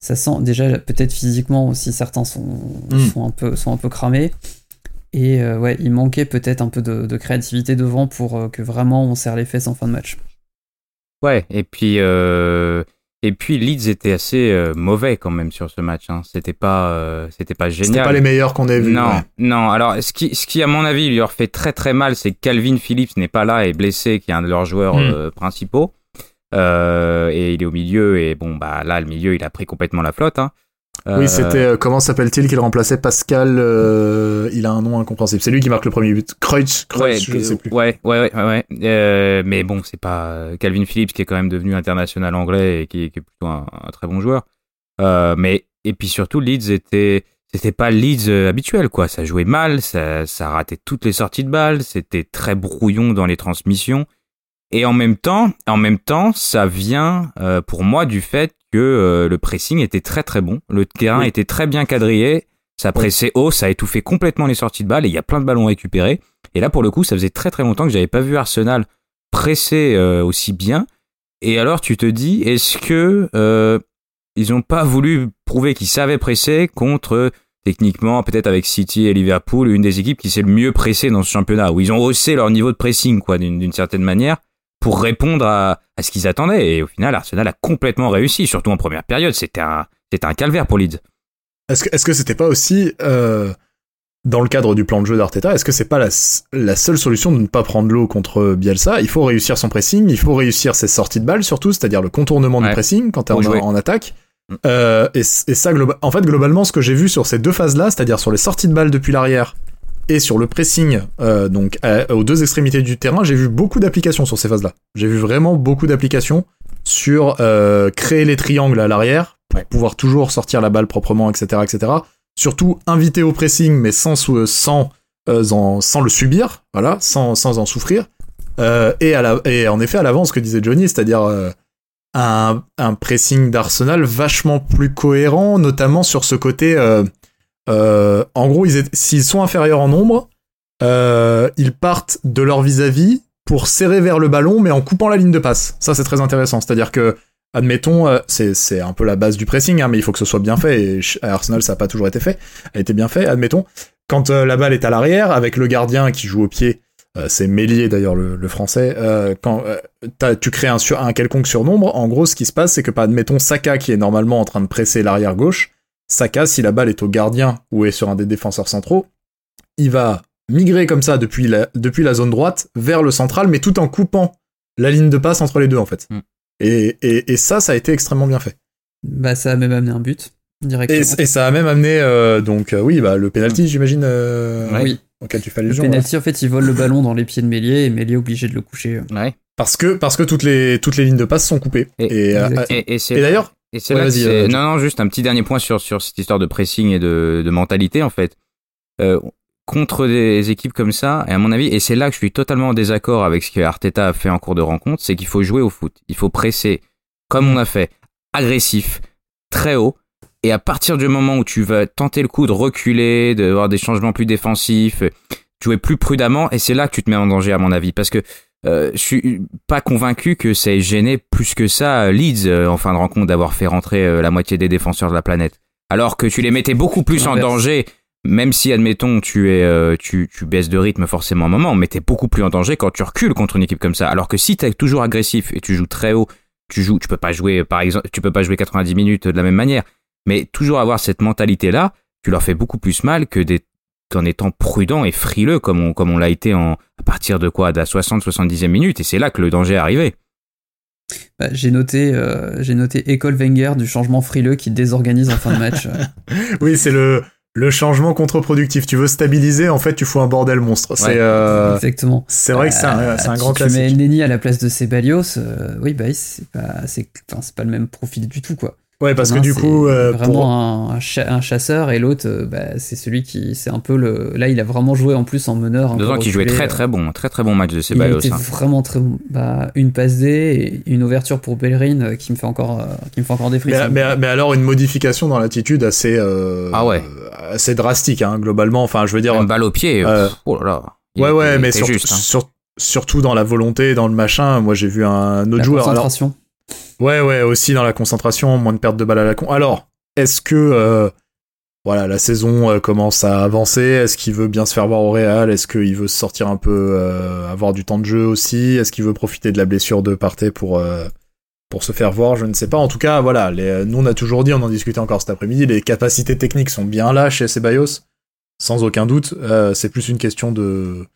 Ça sent déjà peut-être physiquement aussi certains sont, Mm. sont, un, peu, sont un peu cramés. Et euh, ouais, il manquait peut-être un peu de, de créativité devant pour euh, que vraiment on serre les fesses en fin de match. Ouais, et puis euh, et puis Leeds était assez euh, mauvais quand même sur ce match. Hein. C'était pas euh, c'était pas C'était génial. pas les meilleurs qu'on ait vus. non, ouais. non. Alors, ce qui, ce qui, à mon avis, leur fait très très mal, c'est que Calvin Phillips n'est pas là et blessé, qui est un de leurs joueurs Hmm. euh, principaux. Euh, et il est au milieu, et bon, bah là, le milieu, il a pris complètement la flotte. Hein. Euh, Oui, c'était. euh, comment s'appelle-t-il qui le remplaçait? Pascal. euh, il a un nom incompréhensible. C'est lui qui marque le premier but. Kreutz, Ouais, Kreutz, je sais plus. ouais, ouais, ouais, ouais. Euh, mais bon, c'est pas euh, Calvin Phillips qui est quand même devenu international anglais et qui, qui est plutôt un, un très bon joueur. Euh, mais et puis surtout, Leeds était, c'était pas le Leeds euh, habituel quoi. Ça jouait mal, ça, ça ratait toutes les sorties de balles, c'était très brouillon dans les transmissions. Et en même temps, en même temps, ça vient euh, pour moi du fait que euh, le pressing était très très bon, le terrain Oui. était très bien quadrillé, ça pressait haut, ça étouffait complètement les sorties de balles et il y a plein de ballons récupérés. Et là, pour le coup, ça faisait très très longtemps que j'avais pas vu Arsenal presser euh, aussi bien. Et alors, tu te dis, est-ce que euh, ils ont pas voulu prouver qu'ils savaient presser contre techniquement peut-être avec City et Liverpool, une des équipes qui s'est le mieux pressé dans ce championnat, où ils ont haussé leur niveau de pressing quoi, d'une d'une certaine manière pour répondre à, à ce qu'ils attendaient. Et au final, Arsenal a complètement réussi, surtout en première période. C'était un, c'était un calvaire pour Leeds. Est-ce que est-ce que c'était pas aussi euh, dans le cadre du plan de jeu d'Arteta Est-ce que c'est pas la, la seule solution de ne pas prendre l'eau contre Bielsa? Il faut réussir son pressing, il faut réussir ses sorties de balles surtout, c'est-à-dire le contournement du pressing quand t'es en, attaque. Mm. Euh, et, et ça, en fait, globalement, ce que j'ai vu sur ces deux phases-là, c'est-à-dire sur les sorties de balles depuis l'arrière et sur le pressing, euh, donc à- aux deux extrémités du terrain, j'ai vu beaucoup d'applications sur ces phases-là. J'ai vu vraiment beaucoup d'applications sur euh, créer les triangles à l'arrière pour pouvoir toujours sortir la balle proprement, etc., etc. Surtout inviter au pressing, mais sans sans euh, en- sans le subir, voilà, sans sans en souffrir. Et à la et en effet à l'avance, ce que disait Johnny, c'est-à-dire un, un pressing d'Arsenal vachement plus cohérent, notamment sur ce côté. Euh, en gros, s'ils sont inférieurs en nombre, euh, ils partent de leur vis-à-vis pour serrer vers le ballon, mais en coupant la ligne de passe. Ça, c'est très intéressant. C'est-à-dire que, admettons, euh, c'est un peu la base du pressing, hein, mais il faut que ce soit bien fait. Et à Arsenal, ça n'a pas toujours été fait. A été bien fait. Admettons, quand la balle est à l'arrière, avec le gardien qui joue au pied. c'est Mélier d'ailleurs le, français. quand tu crées un, sur, un quelconque surnombre, en gros, ce qui se passe, c'est que, admettons, Saka qui est normalement en train de presser l'arrière gauche, Saka, si la balle est au gardien ou est sur un des défenseurs centraux, il va migrer comme ça depuis la, depuis la zone droite vers le central, mais tout en coupant la ligne de passe entre les deux, en fait. Mm. Et, et, et ça, ça a été extrêmement bien fait. Bah, ça a même amené un but directement. Et, et ça a même amené, euh, donc, euh, oui, bah, le penalty, j'imagine, euh, Ouais. Oui, auquel tu fais le allusion. penalty, en fait, il vole le ballon dans les pieds de Mélier et Mélier est obligé de le coucher. Ouais. Parce que, parce que toutes, les, toutes les lignes de passe sont coupées. Et- Et, euh, Exact. Et, et c'est et d'ailleurs, Et c'est Ouais, là que euh, non, non, juste un petit dernier point sur, sur cette histoire de pressing et de, de mentalité, en fait. Euh, contre des équipes comme ça, et à mon avis, et c'est là que je suis totalement en désaccord avec ce que Arteta a fait en cours de rencontre, c'est qu'il faut jouer au foot. Il faut presser, comme on a fait, agressif, très haut, et à partir du moment où tu vas tenter le coup de reculer, d'avoir des changements plus défensifs, jouer plus prudemment, et c'est là que tu te mets en danger, à mon avis, parce que euh, je suis pas convaincu que ça ait gêné plus que ça Leeds euh, en fin de rencontre d'avoir fait rentrer euh, la moitié des défenseurs de la planète. Alors que tu les mettais beaucoup plus en danger, même si admettons tu es euh, tu, tu baisses de rythme forcément un moment, mais t'es beaucoup plus en danger quand tu recules contre une équipe comme ça. Alors que si t'es toujours agressif et tu joues très haut, tu joues, tu peux pas jouer par exemple, tu peux pas jouer 90 minutes de la même manière, mais toujours avoir cette mentalité là, tu leur fais beaucoup plus mal que des qu'en étant prudent et frileux comme on, comme on l'a été en, à partir de quoi, de la 60-70e minute, et c'est là que le danger est arrivé. Bah, j'ai noté, euh, j'ai noté école Wenger du changement frileux qui désorganise en fin de match. Oui, c'est le, le changement contre-productif. Tu veux stabiliser, en fait, tu fous un bordel monstre. C'est Ouais. euh, Exactement. c'est vrai que c'est un, c'est un Tu- grand tu, mets classique. El Neni à la place de Ceballos, euh, oui, bah, c'est pas, c'est pas le même profil du tout, quoi. Ouais, parce que du coup, euh, vraiment pour... un, un cha- un chasseur et l'autre, euh, bah, c'est celui qui, c'est un peu le. Là, il a vraiment joué en plus en meneur. peu D'autant qu'il jouait très très bon, très très bon match de Il Ceballos. était hein. vraiment très bon. Bah, une passe D et une ouverture pour Bellerin euh, qui me fait encore, euh, qui me fait encore des frissons. Mais, mais, mais alors une modification dans l'attitude assez euh, Ah ouais. assez drastique hein, globalement enfin je veux dire Une balle au pied, Euh, oh là là. Il ouais était- ouais il mais juste, hein. sur- surtout dans la volonté dans le machin moi j'ai vu un autre La joueur alors. Ouais ouais aussi dans la concentration moins de perte de balle à la con. Alors est-ce que euh, voilà la saison euh, commence à avancer? Est-ce qu'il veut bien se faire voir au Real? Est-ce qu'il veut sortir un peu euh, avoir du temps de jeu aussi? Est-ce qu'il veut profiter de la blessure de Partey pour pour se faire voir, je ne sais pas. En tout cas, voilà, nous on a toujours dit, on en discutait encore cet après-midi, les capacités techniques sont bien là chez Ceballos, sans aucun doute. C'est plus une question de-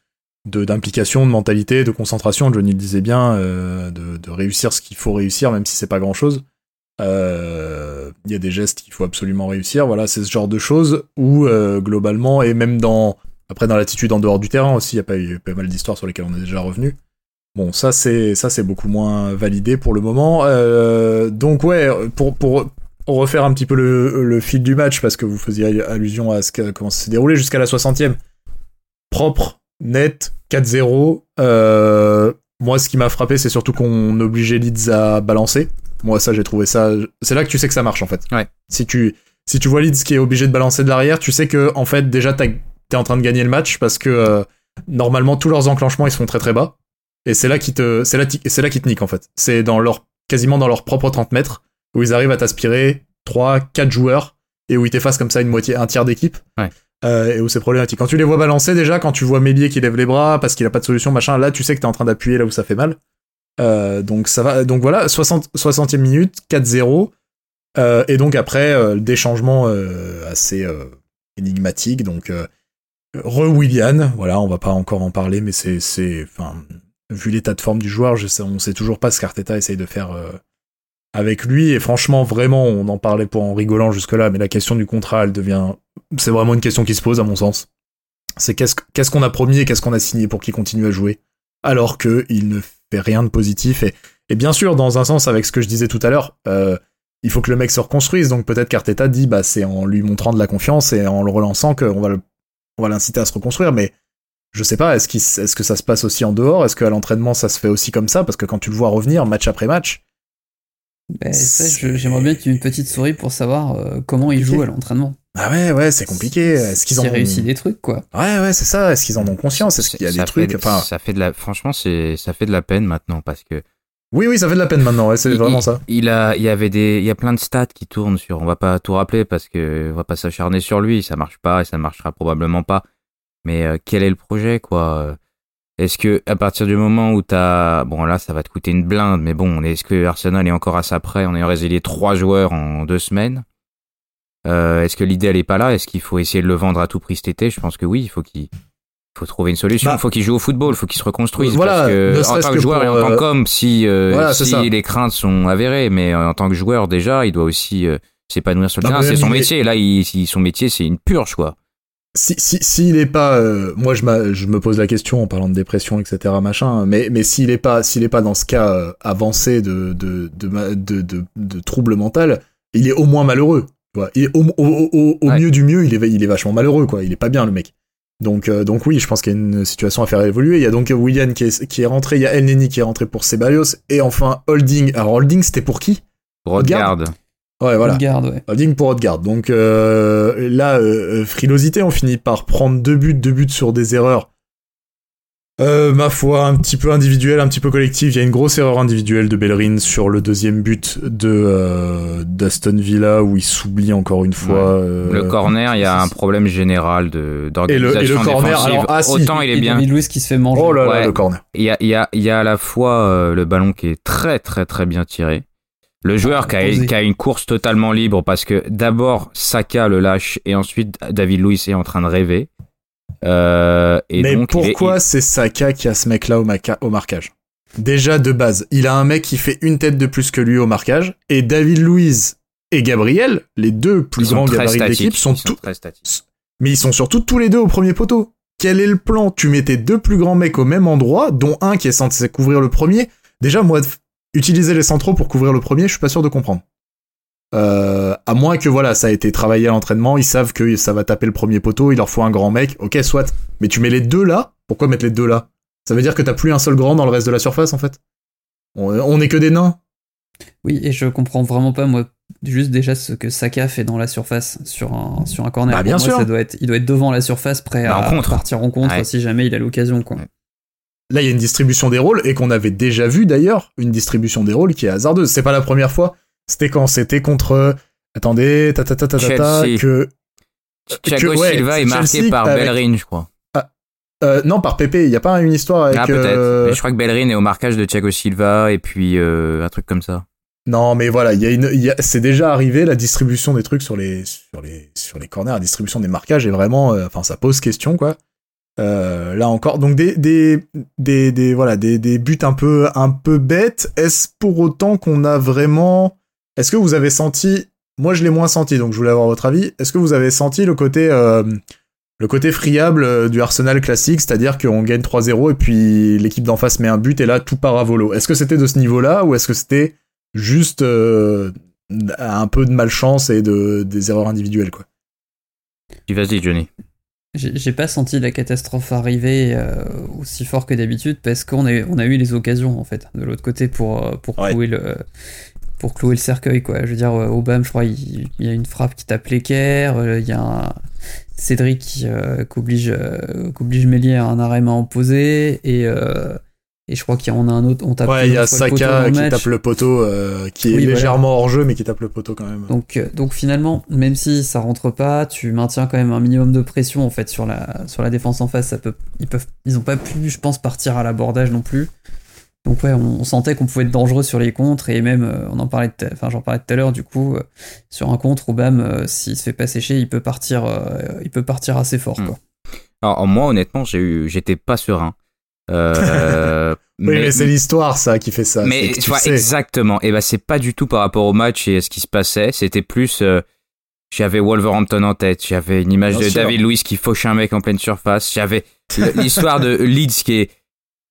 d'implication, de, mentalité, de concentration. Johnny le disait bien, euh, de, de réussir ce qu'il faut réussir, même si c'est pas grand-chose. Euh, Il y a des gestes qu'il faut absolument réussir. Voilà, c'est ce genre de choses où euh, globalement et même dans après dans l'attitude en dehors du terrain aussi, il y a pas eu pas mal d'histoires sur lesquelles on est déjà revenu. Bon, ça c'est ça c'est beaucoup moins validé pour le moment. Donc ouais, pour pour refaire un petit peu le, le fil du match parce que vous faisiez allusion à ce que, comment ça s'est déroulé jusqu'à la 60e. Propre, net, 4-0. Euh, moi, ce qui m'a frappé, c'est surtout qu'on obligeait Leeds à balancer. Moi, ça, j'ai trouvé ça. C'est là que tu sais que ça marche en fait. Ouais. Si tu si tu vois Leeds qui est obligé de balancer de l'arrière, tu sais que en fait déjà t'es en train de gagner le match parce que euh, normalement tous leurs enclenchements ils sont très très bas. Et c'est là qui te, c'est là, c'est là qui te nique en fait. C'est dans leur, quasiment dans leur propre 30 mètres où ils arrivent à t'aspirer 3, 4 joueurs et où ils t'effacent comme ça une moitié, un tiers d'équipe. Ouais. Euh, et où c'est problématique. Quand tu les vois balancer déjà, quand tu vois Mélier qui lève les bras parce qu'il a pas de solution, machin, là tu sais que t'es en train d'appuyer là où ça fait mal. Euh, donc ça va, donc voilà, 60, 60e minute, 4-0. Euh, et donc après, des changements assez énigmatiques. Donc re-Willian, voilà, on va pas encore en parler, mais c'est, enfin, vu l'état de forme du joueur, je sais, on sait toujours pas ce qu'Arteta essaye de faire avec lui. Et franchement, vraiment, on en parlait pour en rigolant jusque-là, mais la question du contrat, elle devient, c'est vraiment une question qui se pose à mon sens. C'est qu'est-ce, qu'est-ce qu'on a promis et qu'est-ce qu'on a signé pour qu'il continue à jouer, alors que il ne fait rien de positif. Et, et bien sûr, dans un sens, avec ce que je disais tout à l'heure, euh, il faut que le mec se reconstruise. Donc peut-être qu'Arteta dit, bah c'est en lui montrant de la confiance et en le relançant qu'on va le, on va l'inciter à se reconstruire. Mais je sais pas, est-ce, qu'il, est-ce que ça se passe aussi en dehors? Est-ce qu'à l'entraînement ça se fait aussi comme ça? Parce que quand tu le vois revenir match après match, Ben, ça, j'aimerais bien qu'il y ait une petite souris pour savoir euh, comment il joue à l'entraînement. Ah ouais ouais c'est compliqué. Est-ce qu'ils ont réussit des trucs, quoi. Ouais ouais c'est ça. Est-ce qu'ils en ont conscience? Est-ce qu'il y a Ça des trucs Enfin ça fait de la, franchement, c'est, ça fait de la peine maintenant parce que oui oui ça fait de la peine maintenant. Ouais, c'est il, vraiment ça. Il a, il y avait des, il y a plein de stats qui tournent sur. On va pas tout rappeler parce que on va pas s'acharner sur lui. Ça marche pas et ça marchera probablement pas. Mais euh, quel est le projet, quoi? Est-ce que à partir du moment où t'as, bon là, ça va te coûter une blinde, mais bon, est-ce que Arsenal est encore à ça près en ayant résilié trois joueurs en deux semaines Euh, Est-ce que l'idée elle est pas là? Est-ce qu'il faut essayer de le vendre à tout prix cet été? Je pense que oui. Il faut qu'il faut trouver une solution. Il Bah, faut qu'il joue au football. Il faut qu'il se reconstruise. voilà, parce que, ne en tant que, que joueur et en tant euh, qu'homme, si, euh, voilà, si les craintes sont avérées, mais euh, en tant que joueur déjà, il doit aussi euh, s'épanouir sur le Bah, terrain. C'est son il métier. Là, il, si- son métier, c'est une purge, quoi. si si s'il est pas euh, moi je, je me pose la question en parlant de dépression etc machin mais mais s'il est pas s'il est pas dans ce cas avancé de de de, de de de trouble mental il est au moins malheureux est au, au, au, au Ouais. mieux du mieux il est il est vachement malheureux quoi il est pas bien le mec donc euh, donc oui je pense qu'il y a une situation à faire évoluer il y a donc William qui est qui est rentré il y a El Neni qui est rentré pour Ceballos et enfin Holding alors Holding c'était pour qui? Regarde. ouais voilà ouais. Holding pour Odegaard. Donc euh, là, euh, frilosité, on finit par prendre deux buts, deux buts sur des erreurs Euh, ma foi, un petit peu individuel, un petit peu collectif. Il y a une grosse erreur individuelle de Bellerin sur le deuxième but de euh, d'Aston Villa où il s'oublie encore une fois. euh, Le corner, il y a un problème général de Et le- et d'organisation le corner, défensive. alors, ah, si, Autant il est Et bien. David Luiz qui se fait manger. Oh là là, Ouais. le corner. Il y a, il y a, il y a à la fois euh, le ballon qui est très très très bien tiré. Le joueur qui, a, qui a une course totalement libre parce que d'abord Saka le lâche et ensuite David Luiz est en train de rêver. Euh, et Mais donc, pourquoi c'est Saka qui a ce mec-là au, marquage? Déjà de base, il a un mec qui fait une tête de plus que lui au marquage, et David Luiz et Gabriel, les deux plus grands gabarits de l'équipe, sont tous, mais ils sont surtout tous les deux au premier poteau. Quel est le plan? Tu mettais deux plus grands mecs au même endroit, dont un qui est censé couvrir le premier. Déjà, moi, utiliser les centraux pour couvrir le premier, je suis pas sûr de comprendre. Euh, à moins que voilà, ça a été travaillé à l'entraînement, ils savent que ça va taper le premier poteau, il leur faut un grand mec. Ok, soit. Mais tu mets les deux là? Pourquoi mettre les deux là? Ça veut dire que t'as plus un seul grand dans le reste de la surface en fait? On, on est que des nains. Oui, et je comprends vraiment pas, moi, juste déjà ce que Saka fait dans la surface sur un, sur un corner. Bah, bien moi, sûr. Ça doit être, il doit être devant la surface, prêt Bah, à partir en contre Ouais. si jamais il a l'occasion. quoi. Là, il y a une distribution des rôles et qu'on avait déjà vu d'ailleurs, une distribution des rôles qui est hasardeuse. C'est pas la première fois. C'était quand c'était contre. Attendez, ta ta ta ta ta, ta que. Thiago ouais, Silva est marqué par avec- Bellerin, je crois. Euh, non, par Pépé. Il y a pas une histoire avec. ah peut-être. euh, je crois que Bellerin est au marquage de Thiago Silva et puis euh, un truc comme ça. Non, mais voilà, il y a une, il y a- c'est déjà arrivé la distribution des trucs sur les, sur les, sur les corners, la distribution des marquages est vraiment, enfin, ça pose question quoi. Euh, là encore, donc des, des, des, des, voilà, des, des buts un peu, un peu bêtes. Est-ce pour autant qu'on a vraiment, est-ce que vous avez senti, moi je l'ai moins senti, donc je voulais avoir votre avis. Est-ce que vous avez senti le côté, euh, le côté friable euh, du Arsenal classique, c'est-à-dire qu'on gagne 3-0 et puis l'équipe d'en face met un but et là tout part à volo? Est-ce que c'était de ce niveau-là ou est-ce que c'était juste euh, un peu de malchance et de des erreurs individuelles quoi? Vas-y Johnny. J'ai pas senti la catastrophe arriver euh, aussi fort que d'habitude parce qu'on a, on a eu les occasions en fait de l'autre côté pour, pour, Ouais. le, pour clouer le cercueil quoi. Je veux dire, euh, Aubame, je crois, il, il y a une frappe qui tape l'équerre, euh, il y a un Cédric qui, euh, oblige, euh, qui oblige Mélier à un arrêt main opposé et, euh, et je crois qu'il y en a un autre, on tape Ouais, il y a Saka qui tape le poteau qui est Oui, voilà. légèrement hors jeu mais qui tape le poteau quand même. Donc, donc finalement, même si ça rentre pas, tu maintiens quand même un minimum de pression en fait sur la, sur la défense en face. Ça peut, ils peuvent, ils ont pas pu, je pense, partir à l'abordage non plus. Donc ouais, on, on sentait qu'on pouvait être dangereux sur les contres et même, euh, on en parlait, enfin j'en parlais tout à l'heure. Du coup, euh, sur un contre, Obama, euh, s'il se fait pas sécher, il peut partir, euh, il peut partir assez fort. Hmm. Quoi. Alors moi honnêtement j'ai eu, j'étais pas serein. Euh, oui, mais, c'est l'histoire ça qui fait ça. mais tu vois sais. exactement. Et ben c'est pas du tout par rapport au match et à ce qui se passait. C'était plus euh, j'avais Wolverhampton en tête. J'avais une image Bien de sûr. David Luiz qui fauche un mec en pleine surface. J'avais l'histoire de Leeds qui est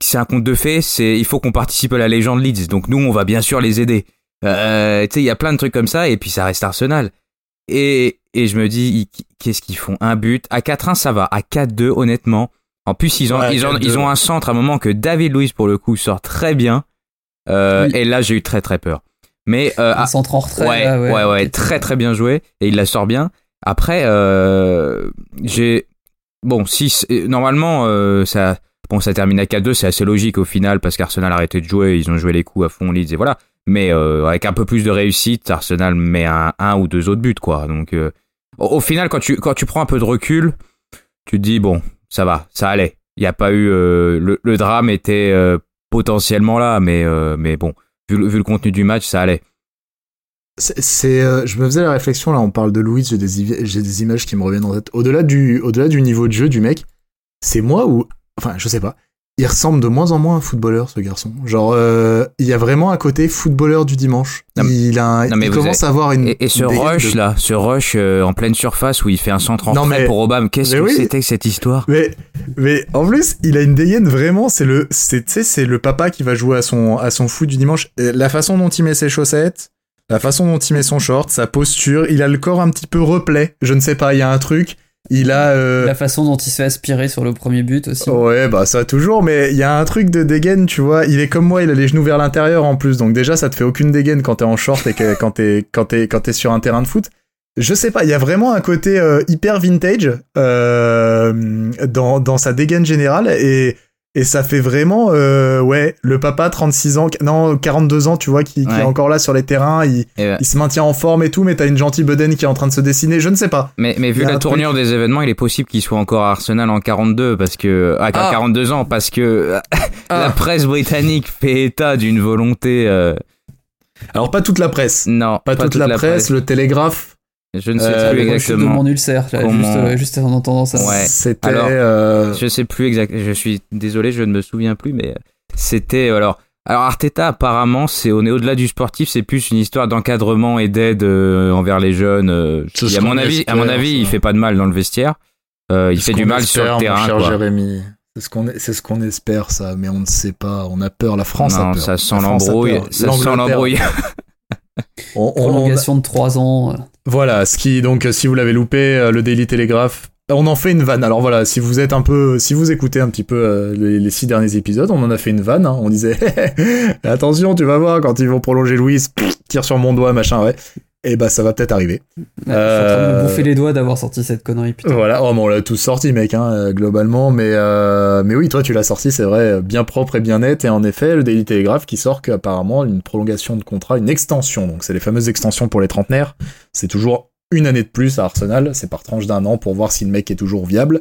c'est un conte de fées. C'est il faut qu'on participe à la légende Leeds. Donc nous on va bien sûr les aider. Euh, tu sais il y a plein de trucs comme ça et puis ça reste Arsenal. Et et je me dis qu'est-ce qu'ils font? Un but à 4-1 ça va. À 4-2 honnêtement. En plus, ils ont, Ouais, ils, ont, 4-2. ils ont un centre à un moment que David Luiz, pour le coup, sort très bien. Euh, Oui. Et là, j'ai eu très très peur. Mais euh, Un ah, centre en retrait. ouais, là, ouais, ouais, était- très très bien joué. Et il la sort bien. Après, euh, j'ai bon, si normalement euh, ça, bon, ça termine à 4-2, c'est assez logique au final parce qu'Arsenal a arrêté de jouer, ils ont joué les coups à fond, Leeds et voilà. Mais euh, avec un peu plus de réussite, Arsenal met un, ou deux autres buts quoi. Donc euh, au, final, quand tu quand tu prends un peu de recul, tu te dis bon, ça va, ça allait. Il n'y a pas eu euh, le, drame était potentiellement là, mais mais bon, vu, le- contenu du match, ça allait. C'est, je me faisais la réflexion là, on parle de Louis, j'ai des, j'ai des images qui me reviennent en tête. Au-delà du, au-delà du niveau de jeu du mec, c'est moi ou, enfin, je sais pas. Il ressemble de moins en moins à un footballeur, ce garçon. Genre, euh, il y a vraiment un côté footballeur du dimanche. Non, il a, un- non, mais il vous commence à avoir une. Et, et ce rush de- là, ce rush euh, en pleine surface où il fait un centre en Non, mais- pour Obama, qu'est-ce que oui. c'était que cette histoire? Mais, mais en plus, il a une dégaine vraiment. C'est le, c'est, c'est le papa qui va jouer à son, à son foot du dimanche. Et La façon dont il met ses chaussettes, la façon dont il met son short, sa posture, il a le corps un petit peu replet. Je ne sais pas, il y a un truc. Il a. euh, La façon dont il se fait aspirer sur le premier but aussi. Ouais, bah ça toujours, mais il y a un truc de dégaine, tu vois. Il est comme moi, il a les genoux vers l'intérieur en plus, donc déjà ça te fait aucune dégaine quand t'es en short et que, quand t'es quand t'es quand t'es sur un terrain de foot. Je sais pas, il y a vraiment un côté euh, hyper vintage euh, dans dans sa dégaine générale et Et ça fait vraiment, euh, ouais, le papa, 36 ans, non, 42 ans, tu vois, qui, qui Ouais. est encore là sur les terrains, il, Et, il se maintient en forme et tout, mais t'as une gentille bedaine qui est en train de se dessiner, je ne sais pas. mais, mais vu la tournure des événements, il est possible qu'il soit encore à Arsenal en 42 parce que ah, Ah. 42 ans parce que la Ah. presse britannique fait état d'une volonté euh, Alors, pas toute la presse. non Pas, toute, la, presse, le télégraphe, Je ne sais Euh, plus de exactement. mon ulcère, là, Comment- juste, euh, juste en entendant ça. Ouais. c'était, Alors, euh, Je sais plus exact. Je suis désolé, je ne me souviens plus, mais c'était alors. Alors Arteta apparemment c'est au au-delà du sportif, c'est plus une histoire d'encadrement et d'aide euh, envers les jeunes. euh, qui, à mon avis, à mon espère, avis, ça. il fait pas de mal dans le vestiaire. Euh, il fait du mal sur espère, le terrain. cher quoi. Jérémy. C'est ce qu'on c'est ce qu'on espère ça, mais on ne sait pas. On a peur. La France a non, peur. ça sent a l'embrouille. Ça sent l'embrouille. On- on- Prolongation de 3 ans. euh, Voilà, ce qui donc si vous l'avez loupé, euh, le Daily Telegraph, on en fait une vanne. Alors voilà, si vous êtes un peu, si vous écoutez un petit peu euh, les, les six derniers épisodes, on en a fait une vanne. hein. On disait attention, tu vas voir quand ils vont prolonger Louise, pff, tire sur mon doigt, machin, ouais. Et bah ça va peut-être arriver. ouais, Je suis en train de Euh, me bouffer les doigts d'avoir sorti cette connerie, putain. Voilà, oh, on l'a tous sorti, mec, hein, euh, globalement. Mais euh, mais oui, toi tu l'as sorti, c'est vrai, euh, bien propre et bien net. Et en effet, le Daily Telegraph qui sort qu'apparemment une prolongation de contrat, une extension. Donc c'est les fameuses extensions pour les trentenaires. C'est toujours une année de plus à Arsenal. C'est par tranche d'un an pour voir si le mec est toujours viable.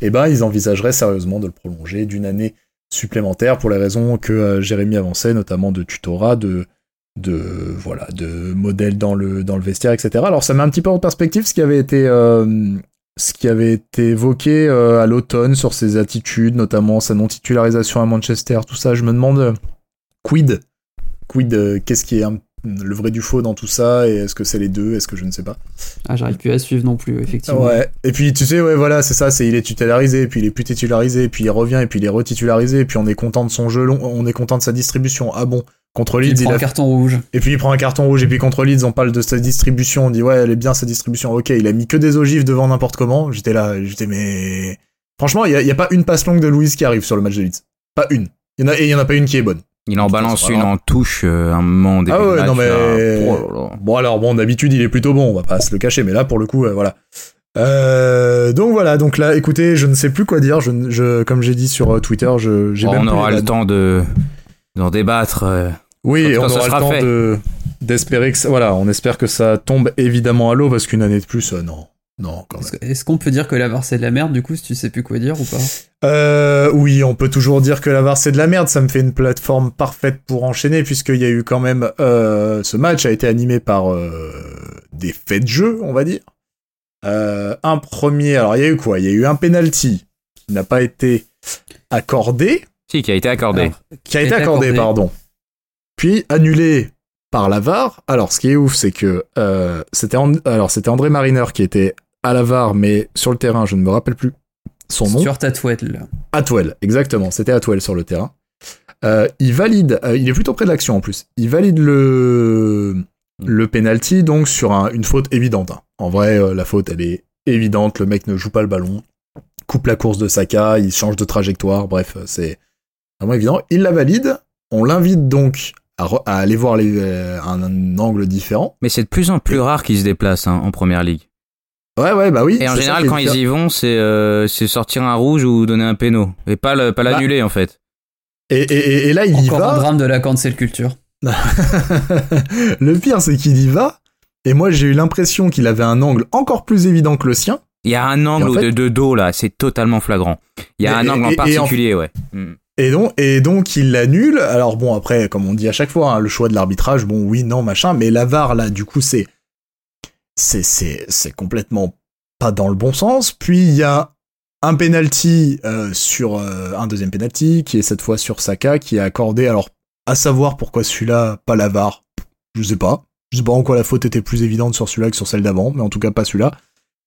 Et ben ils envisageraient sérieusement de le prolonger d'une année supplémentaire pour les raisons que euh, Jérémy avançait, notamment de tutorat, de de voilà de modèles dans le dans le vestiaire etc alors ça met un petit peu en perspective ce qui avait été euh, ce qui avait été évoqué euh, à l'automne sur ses attitudes notamment sa non titularisation à Manchester tout ça je me demande euh, quid quid euh, qu'est-ce qui est un- le vrai du faux dans tout ça et est-ce que c'est les deux est-ce que je ne sais pas Ah, j'arrive plus à suivre non plus, effectivement. Ouais. Et puis tu sais, ouais, voilà, c'est ça, c'est il est titularisé, puis il est plus titularisé, puis il revient, et puis il est retitularisé, et puis on est content de son jeu long, on est content de sa distribution. Ah bon, contre Leeds, il il prend a un carton rouge. et puis il prend un carton rouge, et puis contre Leeds, on parle de sa distribution, on dit ouais, elle est bien sa distribution. Ok, il a mis que des ogives devant n'importe comment. J'étais là, j'étais mais franchement, il y y a pas une passe longue de Louise qui arrive sur le match de Leeds. Pas une. Il y en a et il y en a pas une qui est bonne. Il en balance une en touche euh, un moment début Ah de ouais, match, non, mais- là. Oh là là. Bon alors bon d'habitude il est plutôt bon, on va pas se le cacher, mais là pour le coup euh, voilà. Euh, donc voilà, donc là écoutez, je ne sais plus quoi dire, je, comme j'ai dit sur euh, Twitter, je j'ai même on aura le temps de d'en débattre. Oui, on aura le temps fait. de d'espérer que ça, voilà, on espère que ça tombe évidemment à l'eau parce qu'une année de plus euh, non. Non, quand même. Est-ce qu'on peut dire que la VAR c'est de la merde du coup si tu sais plus quoi dire ou pas? Euh, oui, on peut toujours dire que la VAR c'est de la merde. Ça me fait une plateforme parfaite pour enchaîner puisqu'il y a eu quand même euh, ce match a été animé par euh, des faits de jeu, on va dire. Euh, un premier, alors il y a eu quoi? Il y a eu un penalty qui n'a pas été accordé, Si, qui a été accordé. Alors, qui a été accordé, pardon. Puis annulé par la VAR. Alors ce qui est ouf, c'est que euh, c'était And- alors c'était André Mariner qui était à la VAR, mais sur le terrain, je ne me rappelle plus son nom. Stuart Atwell. Atwell, exactement, c'était Atwell sur le terrain. Euh, il valide, euh, il est plutôt près de l'action en plus. Il valide le le penalty donc sur un- une faute évidente. hein. En vrai, la faute elle est évidente. Le mec ne joue pas le ballon, coupe la course de Saka, il change de trajectoire. Bref, c'est vraiment évident. Il la valide. On l'invite donc à, re- à aller voir les, euh, un, un angle différent. Mais c'est de plus en plus rare qu'ils se déplacent hein, en première ligue. Ouais, ouais, bah oui. Et en général, quand ils y vont, c'est euh, c'est sortir un rouge ou donner un péno. Et pas Bah, l'annuler, en fait. Et, et- et- et là, il y Encore va. un drame de la cancel culture. le pire, c'est qu'il y va. Et moi, j'ai eu l'impression qu'il avait un angle encore plus évident que le sien. Il y a un angle Et en fait- de, de dos, là, c'est totalement flagrant. Il y a Et- un angle et- en et en- particulier, ouais. Et donc, et donc, il l'annule. Alors bon, après, comme on dit à chaque fois, hein, le choix de l'arbitrage, bon, oui, non, machin. Mais la VAR, là, du coup, c'est, c'est, c'est, c'est complètement pas dans le bon sens. Puis il y a un penalty euh, sur euh, un deuxième penalty qui est cette fois sur Saka, qui est accordé. Alors, à savoir pourquoi celui-là, pas la VAR, je sais pas. Je sais pas en quoi la faute était plus évidente sur celui-là que sur celle d'avant, mais en tout cas pas celui-là.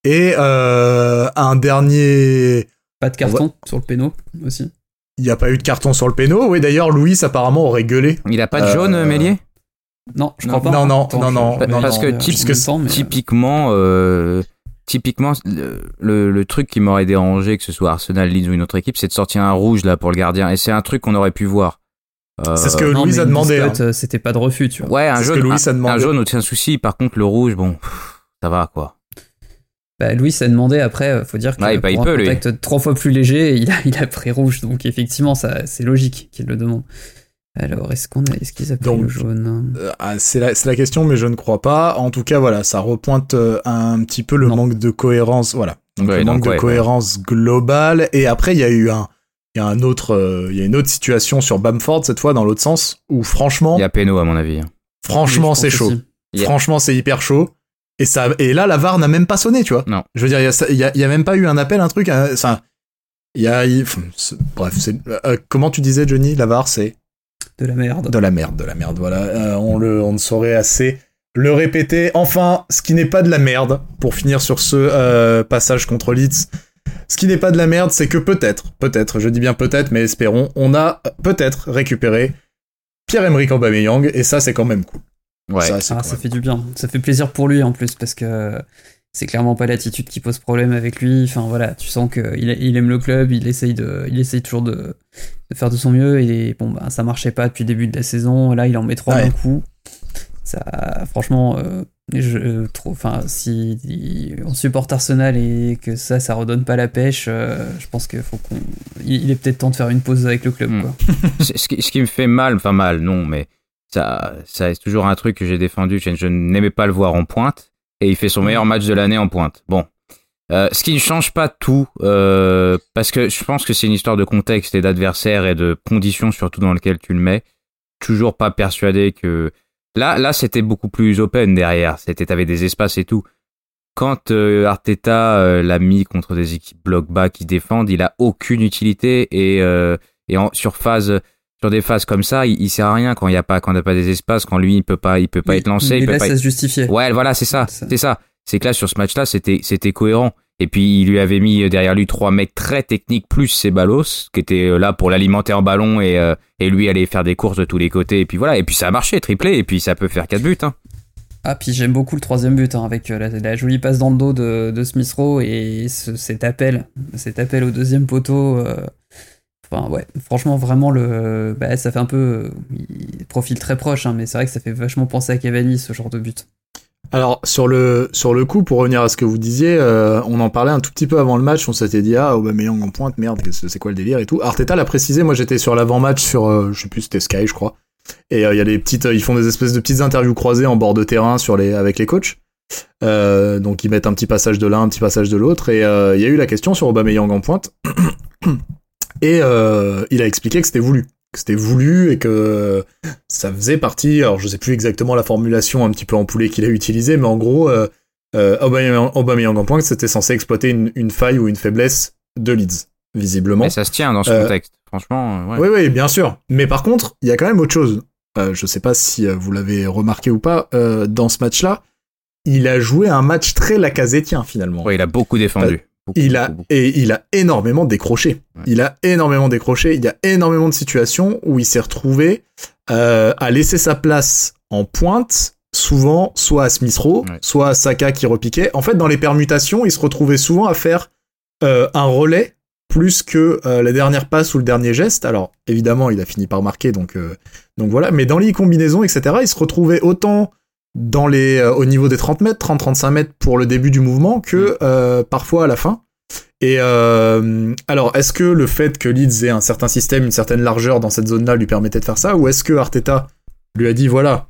Et euh, un dernier, Pas de carton sur le péno aussi. Il n'y a pas eu de carton sur le péno. Oui, d'ailleurs, Louis apparemment aurait gueulé. Il a pas de Euh, jaune, Mélier? Non, je Non, crois pas. non, non, Attends, non, je- non, non, Parce que sens, mais- Typiquement, euh, typiquement, le, le, le truc qui m'aurait dérangé, que ce soit Arsenal, Leeds ou une autre équipe, c'est de sortir un rouge là pour le gardien. Et c'est un truc qu'on aurait pu voir. Euh, C'est ce que Non, Louise mais a demandé. hein. euh, C'était pas de refus, tu vois. Ouais, un jaune, que Louis un, a demandé. un jaune, aucun souci. Par contre, le rouge, bon, ça va quoi. Bah, Louis a demandé après, faut dire pour peut, un lui. contact trois fois plus léger, il a, il a pris rouge, donc effectivement, ça, c'est logique qu'il le demande. Alors, est-ce qu'on a, est-ce qu'ils a pris Donc, le jaune? Euh, ah, c'est la, c'est la question, mais je ne crois pas. En tout cas, voilà, ça repointe euh, un petit peu le Non. manque de cohérence. Voilà, donc Ouais, le manque donc, de ouais, cohérence globale. Et après, il y a eu un, il y a un autre, euh, il y a une autre situation sur Bamford cette fois dans l'autre sens où franchement, Il y a Peno, à mon avis. franchement, Oui, c'est chaud. Franchement, c'est hyper chaud. Et ça, et là, la VAR n'a même pas sonné, tu vois. Non. Je veux dire, il y a, ça- il y a, il y a même pas eu un appel, un truc. un- Ça, il y a, bref, c'est, euh, comment tu disais, Johnny, la VAR, c'est De la merde. de la merde, de la merde. Voilà, Euh, on le, on ne saurait assez le répéter. Enfin, ce qui n'est pas de la merde, pour finir sur ce euh, passage contre Leeds. Ce qui n'est pas de la merde, c'est que peut-être, peut-être, je dis bien peut-être, mais espérons, on a peut-être récupéré Pierre-Emerick Aubameyang, et ça, c'est quand même cool. Ouais. Ça, Ah, ça fait du bien. Ça fait plaisir pour lui en plus parce que c'est clairement pas l'attitude qui pose problème avec lui. Enfin voilà, tu sens qu'il il aime le club, il essaye, de, il essaye toujours de, de faire de son mieux et bon bah ça marchait pas depuis le début de la saison. Là il en met trois Ouais. d'un coup. Ça, franchement, euh, je trouve, enfin si il- on supporte Arsenal et que ça, ça redonne pas la pêche, euh, je pense qu'il faut qu'on, il, il est peut-être temps de faire une pause avec le club Hmm. quoi. Ce, qui, ce qui me fait mal, enfin mal, non, mais ça, ça c'est toujours un truc que j'ai défendu. Je, n'aimais pas le voir en pointe, et il fait son meilleur match de l'année en pointe. Bon, Euh, ce qui ne change pas tout, euh, parce que je pense que c'est une histoire de contexte et d'adversaire et de conditions surtout dans lesquelles tu le mets. Toujours pas persuadé que là, là, c'était beaucoup plus open derrière. C'était, t'avais des espaces et tout. Quand euh, Arteta l'a mis contre des équipes bloc bas qui défendent, il a aucune utilité et et en, sur phase sur des phases comme ça, il, il sert à rien quand il y a pas quand il y a pas des espaces, quand lui il peut pas il peut pas Oui, être lancé, mais il peut là pas ça être- se justifiait. Ouais, voilà, c'est ça, c'est ça. C'est que là sur ce match-là, c'était c'était cohérent. Et puis il lui avait mis derrière lui trois mecs très techniques plus ses ballos qui étaient euh, là pour l'alimenter en ballon et euh, et lui aller faire des courses de tous les côtés et puis voilà et puis ça a marché triplé et puis ça peut faire quatre buts hein. Ah, puis j'aime beaucoup le troisième but, hein, avec euh, la, la jolie passe dans le dos de, de Smith Rowe et ce- cet appel, cet appel au deuxième poteau. euh, Franchement, vraiment, le, bah, ça fait un peu. Il profile très proche, hein, mais c'est vrai que ça fait vachement penser à Cavani, ce genre de but. Alors sur le sur le coup, pour revenir à ce que vous disiez, euh, on en parlait un tout petit peu avant le match. On s'était dit ah Aubameyang en pointe, merde, c'est quoi le délire et tout. Arteta l'a précisé. Moi j'étais sur l'avant-match sur euh, je sais plus c'était Sky je crois. Et euh, il y a des petites, euh, ils font des espèces de petites interviews croisées en bord de terrain avec les coachs. Donc ils mettent un petit passage de l'un, un petit passage de l'autre. Et il y a eu la question sur Aubameyang en pointe. Et euh, il a expliqué que c'était voulu que c'était voulu et que ça faisait partie, alors je sais plus exactement la formulation un petit peu empoulée qu'il a utilisée, mais en gros, euh, euh, Aubameyang, Aubameyang en pointe, c'était censé exploiter une, une faille ou une faiblesse de Leeds, visiblement. Mais ça se tient dans ce Euh, contexte. Franchement, euh, ouais. Oui, oui, bien sûr. Mais par contre, il y a quand même autre chose. Je sais pas si vous l'avez remarqué ou pas, dans ce match-là, il a joué un match très lacazettien finalement. Ouais, il a beaucoup défendu. Beaucoup, Il a, beaucoup, beaucoup. et il a énormément décroché. Ouais. Il a énormément décroché. Il y a énormément de situations où il s'est retrouvé euh, à laisser sa place en pointe, souvent soit à Smith Rowe, Ouais. soit à Saka qui repiquait. En fait, dans les permutations, il se retrouvait souvent à faire euh, un relais plus que euh, la dernière passe ou le dernier geste. Alors, évidemment, il a fini par marquer, donc, donc voilà. Mais dans les combinaisons, etc., il se retrouvait autant dans les, euh, au niveau des 30 mètres, 30-35 mètres pour le début du mouvement que euh, parfois à la fin. Et euh, alors, est-ce que le fait que Leeds ait un certain système, une certaine largeur dans cette zone-là lui permettait de faire ça, ou est-ce que Arteta lui a dit voilà,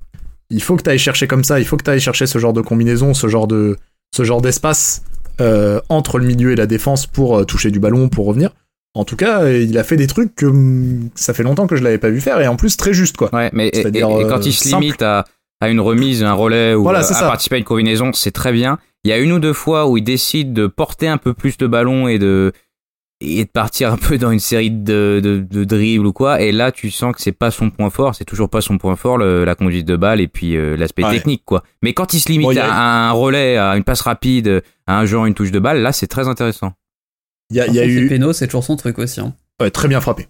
il faut que tu ailles chercher comme ça, il faut que tu ailles chercher ce genre de combinaison, ce genre de, ce genre d'espace euh, entre le milieu et la défense pour toucher du ballon, pour revenir? En tout cas, il a fait des trucs que hum, ça fait longtemps que je l'avais pas vu faire et en plus très juste quoi. Ouais, mais et, et- C'est-à-dire, et quand euh, il se simple. limite à, à une remise, un relais ou Voilà, à, c'est à ça. participer à une combinaison, c'est très bien. Il y a une ou deux fois où il décide de porter un peu plus de ballon et de et de partir un peu dans une série de, de, de dribbles ou quoi. Et là, tu sens que c'est pas son point fort. C'est toujours pas son point fort, le- la conduite de balle et puis euh, l'aspect Ouais. technique, quoi. Mais quand il se limite Bon, il y a- à un relais, à une passe rapide, à un genre, une touche de balle, là, c'est très intéressant. Il y a, y eu c'est toujours son truc aussi. hein. Ouais, très bien frappé.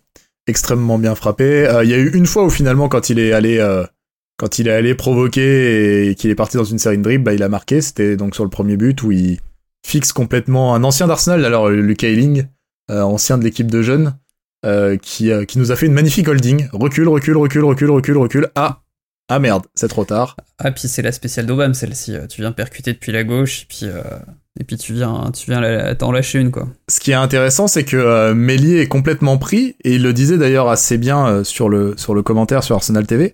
Extrêmement bien frappé. Euh, Il y a eu une fois où finalement, quand il est allé, euh, quand il est allé provoquer et qu'il est parti dans une série de dribbles, bah, il a marqué. C'était donc sur le premier but où il fixe complètement un ancien d'Arsenal, alors Lucas Ayling, euh, ancien de l'équipe de jeunes, euh, qui, euh, qui nous a fait une magnifique holding. Recule, recule, recule, recule, recule, recule. Ah, ah merde, c'est trop tard. Ah, puis c'est la spéciale d'Obama, celle-ci. Tu viens percuter depuis la gauche, et puis, euh, et puis tu viens, tu viens t'en lâcher une, quoi. Ce qui est intéressant, c'est que euh, Mélier est complètement pris, et il le disait d'ailleurs assez bien euh, sur, le, sur le commentaire sur Arsenal TV.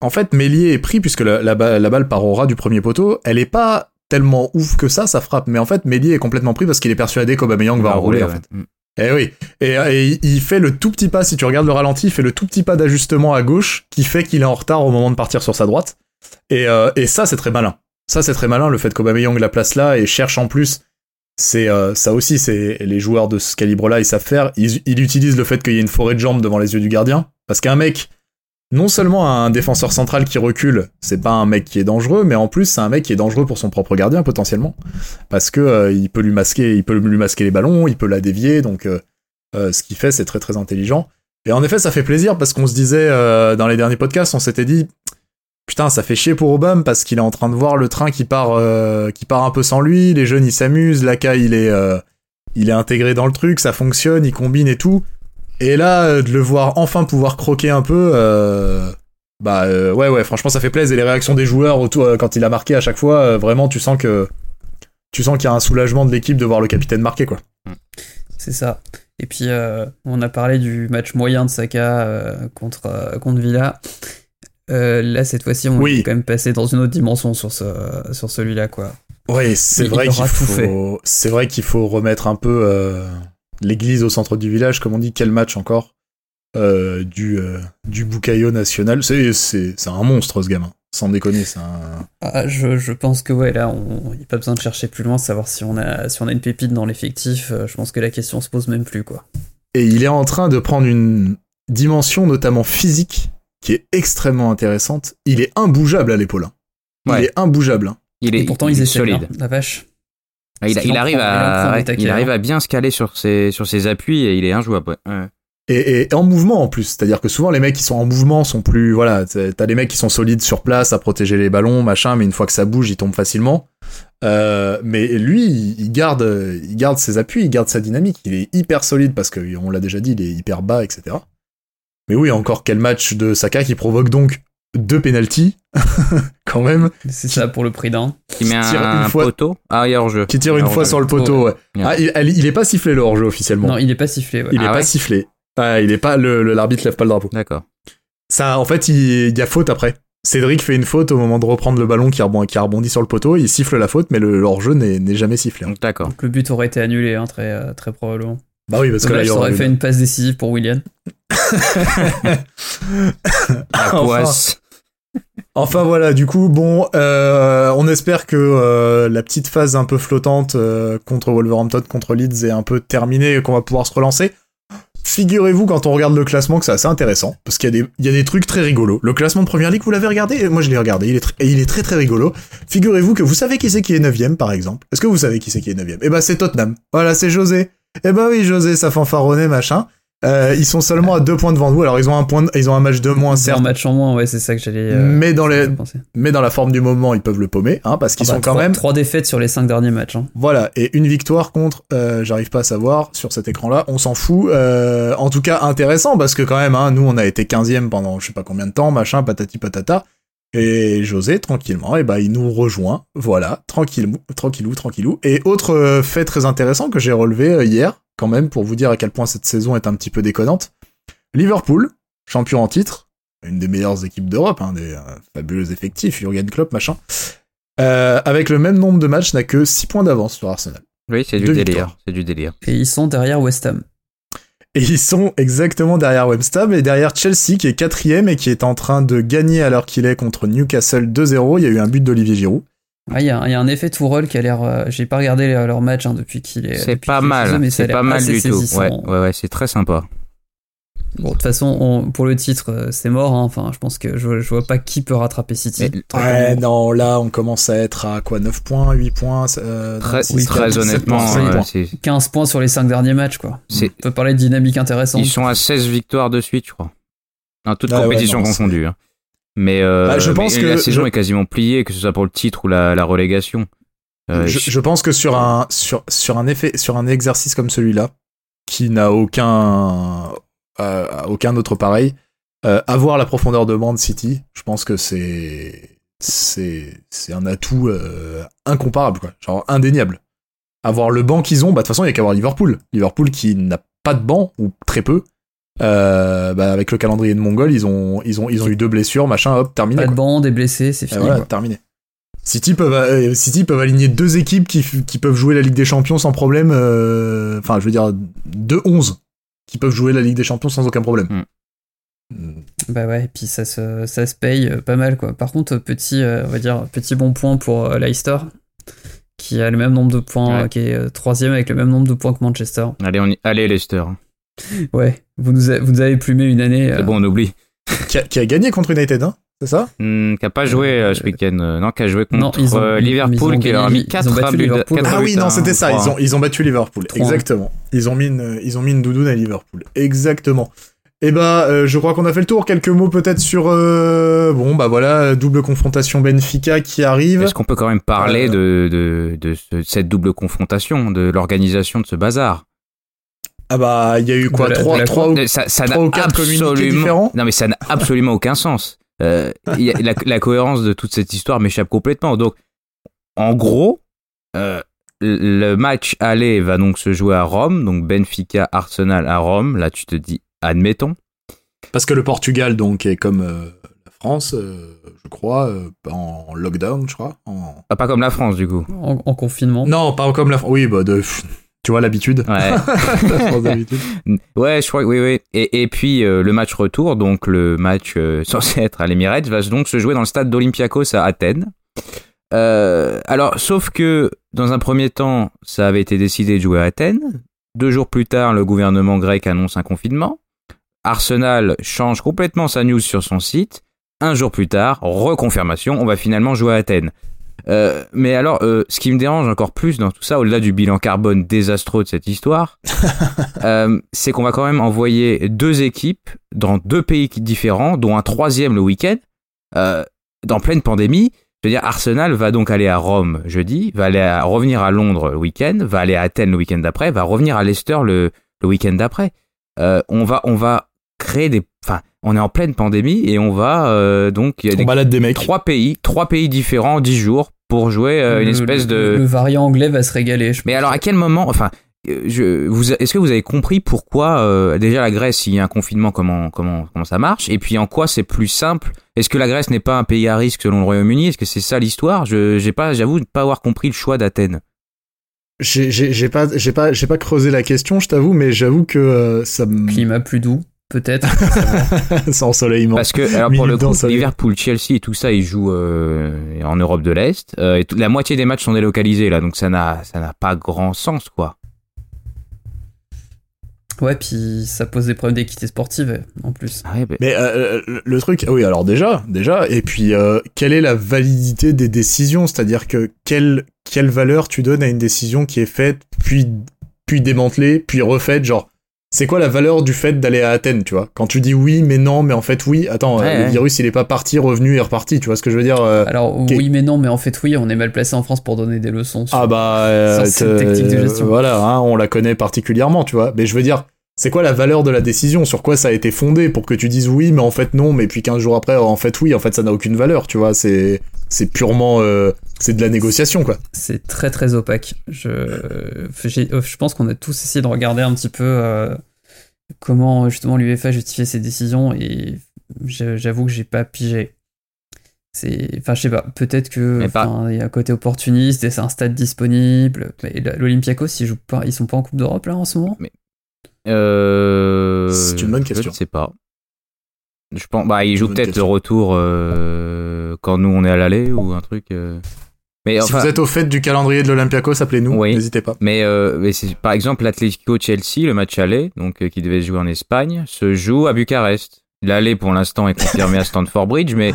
En fait, Mélier est pris puisque la, la, la, balle part au ras du premier poteau. Elle est pas tellement ouf que ça, ça frappe. Mais en fait, Mélier est complètement pris parce qu'il est persuadé qu'Aubameyang va, va rouler, en fait. Mm. Eh oui. Et, il fait le tout petit pas, si tu regardes le ralenti, il fait le tout petit pas d'ajustement à gauche qui fait qu'il est en retard au moment de partir sur sa droite. Et, euh, et ça, c'est très malin. Ça, c'est très malin, le fait qu'Aubameyang la place là et cherche en plus. C'est euh, ça aussi, c'est les joueurs de ce calibre-là, ils savent faire. Ils, ils utilisent le fait qu'il y ait une forêt de jambes devant les yeux du gardien. Parce qu'un mec non seulement un défenseur central qui recule, c'est pas un mec qui est dangereux, mais en plus c'est un mec qui est dangereux pour son propre gardien potentiellement, parce que euh, il peut lui masquer, il peut lui masquer les ballons, il peut la dévier, donc euh, euh, ce qu'il fait c'est très très intelligent. Et en effet ça fait plaisir parce qu'on se disait dans les derniers podcasts, on s'était dit putain ça fait chier pour Obama parce qu'il est en train de voir le train qui part qui part un peu sans lui, les jeunes ils s'amusent, Laka il est il est intégré dans le truc, ça fonctionne, il combine et tout. Et là, euh, de le voir enfin pouvoir croquer un peu, euh, bah euh, ouais, ouais, franchement, ça fait plaisir. Et les réactions des joueurs autour, quand il a marqué à chaque fois, vraiment, tu sens que tu sens qu'il y a un soulagement de l'équipe de voir le capitaine marquer, quoi. C'est ça. Et puis, on a parlé du match moyen de Saka contre, contre Villa. là, cette fois-ci, on est quand même passé dans une autre dimension sur, ce, sur celui-là, quoi. Oui, c'est vrai qu'il faut, c'est vrai qu'il faut remettre un peu l'église au centre du village, comme on dit, quel match encore euh, du, euh, du Bukayo national. C'est, c'est, c'est un monstre ce gamin, sans déconner. C'est un... Ah, je, je, pense que ouais, là, il n'y a pas besoin de chercher plus loin, savoir si on a, si on a une pépite dans l'effectif. Euh, je pense que la question se pose même plus. quoi. Et il est en train de prendre une dimension, notamment physique, qui est extrêmement intéressante. Il est imbougeable à l'épaule. Hein. Il est imbougeable. Hein. Il est, pourtant, il, est solide. la vache. Ah, il, arrive à, il arrive à bien se caler sur ses, sur ses appuis et il est injouable. Ouais. Et, et, en mouvement en plus, c'est-à-dire que souvent les mecs qui sont en mouvement sont plus, voilà, t'as des mecs qui sont solides sur place à protéger les ballons, machin, mais une fois que ça bouge, ils tombent facilement. Euh, mais lui, il garde, il garde ses appuis, il garde sa dynamique. Il est hyper solide parce que on l'a déjà dit, il est hyper bas, etc. Mais oui, encore quel match de Saka qui provoque donc deux penalties quand même. C'est ça pour le prix d'un. Qui met un, une fois... poteau? Ah, il est hors jeu. Qui tire une fois sur le poteau, ouais. Ah, il, il, est pas sifflé le hors jeu officiellement. Non, il est pas sifflé. Ouais. Il est ah pas sifflé. Ah, il est pas le l'arbitre lève pas le drapeau. D'accord. Ça, en fait, il, y a faute après. Cédric fait une faute au moment de reprendre le ballon qui, rebondit, qui a rebondi sur le poteau, il siffle la faute, mais le hors-jeu n'est jamais sifflé. Hein. D'accord. Donc le but aurait été annulé, hein, très, euh, très probablement. Bah oui, parce que là, il aurait fait une passe décisive pour William. la poisse. Enfin voilà, du coup, bon, euh, on espère que euh, la petite phase un peu flottante euh, contre Wolverhampton, contre Leeds est un peu terminée et qu'on va pouvoir se relancer. Figurez-vous quand on regarde le classement que c'est assez intéressant, parce qu'il y, a des, y a des trucs très rigolos. Le classement de Première Ligue, vous l'avez regardé? Moi je l'ai regardé, il est, et il est très très rigolo. Figurez-vous que vous savez qui c'est qui est 9ème par exemple. Est-ce que vous savez qui c'est qui est 9ème Eh ben c'est Tottenham. Voilà, c'est José. Eh ben oui, José, ça fanfaronnait, machin. Euh, ils sont seulement à deux points devant nous. Alors ils ont un point, ils ont un match de moins, certes. Un match en moins, ouais, c'est ça que j'allais. Euh, mais dans les, mais dans la forme du moment, ils peuvent le paumer, hein, parce qu'ils ah sont bah, quand même trois défaites sur les cinq derniers matchs. Hein. Voilà, et une victoire contre, euh, j'arrive pas à savoir sur cet écran-là. On s'en fout. en tout cas, intéressant parce que quand même, hein, nous, on a été 15e pendant je sais pas combien de temps, machin, patati patata. Et José, tranquillement, et eh ben, il nous rejoint. Voilà, tranquillou, tranquillou, tranquillou. Et autre fait très intéressant que j'ai relevé hier, quand même, pour vous dire à quel point cette saison est un petit peu déconnante. Liverpool, champion en titre, une des meilleures équipes d'Europe, hein, des euh, fabuleux effectifs, Jurgen Klopp, machin, euh, avec le même nombre de matchs, n'a que 6 points d'avance sur Arsenal. Oui, c'est du délire, c'est du délire. Et ils sont derrière West Ham. Et ils sont exactement derrière West Ham et derrière Chelsea qui est quatrième et qui est en train de gagner alors qu'il est contre Newcastle 2-0. Il y a eu un but d'Olivier Giroud. Ah, il y, a un effet Tourelle qui a l'air. Euh, j'ai pas regardé leur match hein, depuis qu'il est. C'est pas mal, c'est pas mal du tout. Ouais, ouais, ouais, c'est très sympa. Bon, de toute façon, pour le titre, euh, c'est mort. Hein. Enfin, je pense que je, je, vois pas qui peut rattraper City. ouais, non, là, on commence à être à quoi 9 points, 8 points euh, Très, très honnêtement, 15 points sur les 5 derniers matchs, quoi. On peut parler de dynamique intéressante. Ils sont à 16 victoires de suite, je crois. En toute ah compétition confondue. Hein. Mais, euh, bah, je pense que la saison est quasiment pliée, que ce soit pour le titre ou la, la relégation. Euh, je, je, pense que sur un sur sur un effet sur un exercice comme celui-là, qui n'a aucun euh, aucun autre pareil, Euh, avoir la profondeur de de City, je pense que c'est c'est c'est un atout euh, incomparable quoi, genre indéniable. Avoir le banc qu'ils ont, bah de toute façon il y a qu'à avoir Liverpool. Liverpool qui n'a pas de banc ou très peu. Euh, bah, avec le calendrier de Mongol, ils ont ils ont ils ont eu deux blessures, machin, hop, terminé. Pas de banc, des blessés, c'est fini. voilà, quoi. terminé. City peuvent, City peuvent aligner deux équipes qui, qui peuvent jouer la Ligue des Champions sans problème. Enfin, je veux dire, deux 11 qui peuvent jouer la Ligue des Champions sans aucun problème. Mm. Mm. Bah ouais, et puis ça se, ça se paye euh, pas mal quoi. Par contre, petit, euh, on va dire, petit bon point pour euh, Leicester, qui a le même nombre de points, Ouais. qui est euh, troisième avec le même nombre de points que Manchester. Allez, on y- allez Leicester. Ouais, vous nous, a- vous nous avez plumé une année. euh, C'est bon, on oublie. Qui, a, qui a gagné contre United, hein C'est ça? Hmm, qui a pas joué euh, ce week-end. euh, non, qui a joué Non, contre ils ont- euh, ils- Liverpool, ils ont qui leur a mis ils 4 ont battu buts. Ah oui, non, un, c'était ça. Ils ont, ils ont battu Liverpool. 3-1. Exactement. Ils ont mis une, ils ont mis une doudoune à Liverpool. Exactement. Et bah, euh, je crois qu'on a fait le tour. Quelques mots peut-être sur, euh, bon, bah voilà, double confrontation Benfica qui arrive. Est-ce qu'on peut quand même parler Euh, de, de, de ce- cette double confrontation, de l'organisation de ce bazar? Ah bah, il y a eu quoi, De la- trois, de la trois, ou- Euh, Ça ça n'a trois ou quatre communiqués absolument... différents? Non mais ça n'a absolument aucun sens. Euh, il y a- la, la cohérence de toute cette histoire m'échappe complètement. Donc, en gros, euh, le match aller va donc se jouer à Rome, donc Benfica Arsenal à Rome. Là, tu te dis, admettons. Parce que le Portugal, donc, est comme euh, la France, euh, je crois, euh, en lockdown, je crois. en- Ah, pas comme la France du coup. en, en confinement. Non, pas comme la France. Oui, bah, de... tu vois l'habitude. Ouais. Je crois que oui, oui. Et, et puis euh, le match retour, donc le match euh, censé être à l'Emirates, va donc se jouer dans le stade d'Olympiakos à Athènes. Euh, alors, sauf que dans un premier temps, ça avait été décidé de jouer à Athènes. Deux jours plus tard, le gouvernement grec annonce un confinement. Arsenal change complètement sa news sur son site. Un jour plus tard, reconfirmation, on va finalement jouer à Athènes. Euh, mais alors, euh, ce qui me dérange encore plus dans tout ça, au-delà du bilan carbone désastreux de cette histoire, euh, c'est qu'on va quand même envoyer deux équipes dans deux pays différents, dont un troisième le week-end, dans pleine pandémie. Je veux dire, Arsenal va donc aller à Rome jeudi, va aller à, revenir à Londres le week-end, va aller à Athènes le week-end d'après, va revenir à Leicester le, le week-end d'après. On va, on va créer des, enfin, on est en pleine pandémie et on va euh, donc il y a On des, balade des mecs. trois pays, trois pays différents, dix jours pour jouer euh, une Le- espèce de. Le variant anglais va se régaler. Je Mais pense. alors à quel moment, enfin, euh, je, vous, est-ce que vous avez compris pourquoi euh, déjà la Grèce, s'il y a un confinement, comment comment comment ça marche, et puis en quoi c'est plus simple? Est-ce que la Grèce n'est pas un pays à risque selon le Royaume-Uni? Est-ce que c'est ça l'histoire? Je j'ai pas, j'avoue, ne pas avoir compris le choix d'Athènes. J'ai j'ai- j'ai pas, j'ai pas, j'ai pas creusé la question, je t'avoue, mais j'avoue que euh, ça me. Climat plus doux, peut-être. Sans soleillement. Parce que alors pour le coup, le soleil. Liverpool, Chelsea et tout ça, ils jouent euh, en Europe de l'Est, euh, et la moitié des matchs sont délocalisés là, donc ça n'a ça n'a pas grand sens quoi. ouais, puis ça pose des problèmes d'équité sportive en plus. Ah ouais, bah, Mais euh, le- le truc, oui, alors déjà, déjà, et puis euh, quelle est la validité des décisions? C'est-à-dire que quelle quelle valeur tu donnes à une décision qui est faite, puis puis démantelée, puis refaite, genre. C'est quoi la valeur du fait d'aller à Athènes, tu vois? Quand tu dis oui, mais non, mais en fait oui, attends, euh, Ouais, le virus il est pas parti, revenu et reparti, tu vois ce que je veux dire euh, Alors oui mais non, mais en fait oui, on est mal placé en France pour donner des leçons. sur- Ah bah, euh, Sur cette te- tactique de gestion. voilà, hein, on la connaît particulièrement, tu vois. Mais je veux dire, c'est quoi la valeur de la décision? Sur quoi ça a été fondé? Pour que tu dises oui, mais en fait non, mais puis 15 jours après, en fait oui, en fait ça n'a aucune valeur, tu vois. C'est c'est purement, euh, c'est de la négociation, quoi. C'est très très opaque. Je, j'ai- je pense qu'on a tous essayé de regarder un petit peu euh, comment justement l'UEFA justifiait ses décisions et j'a- j'avoue que j'ai pas pigé. C'est, enfin, je sais pas. Peut-être que enfin, il y a un côté opportuniste et c'est un stade disponible. L'Olympiakos, ils jouent pas, ils sont pas en Coupe d'Europe là en ce moment? Euh, C'est une bonne Je question. ne sais pas. Je pense, bah, il joue Bonne peut-être le retour euh, quand nous on est à l'aller ou un truc. euh. Mais si enfin, vous êtes au fait du calendrier de l'Olympiakos, appelez-nous, Oui. n'hésitez pas. mais, euh, mais c'est par exemple l'Atlético Chelsea, le match aller, donc euh, qui devait se jouer en Espagne, se joue à Bucarest. L'aller pour l'instant est confirmé à Stamford Bridge, mais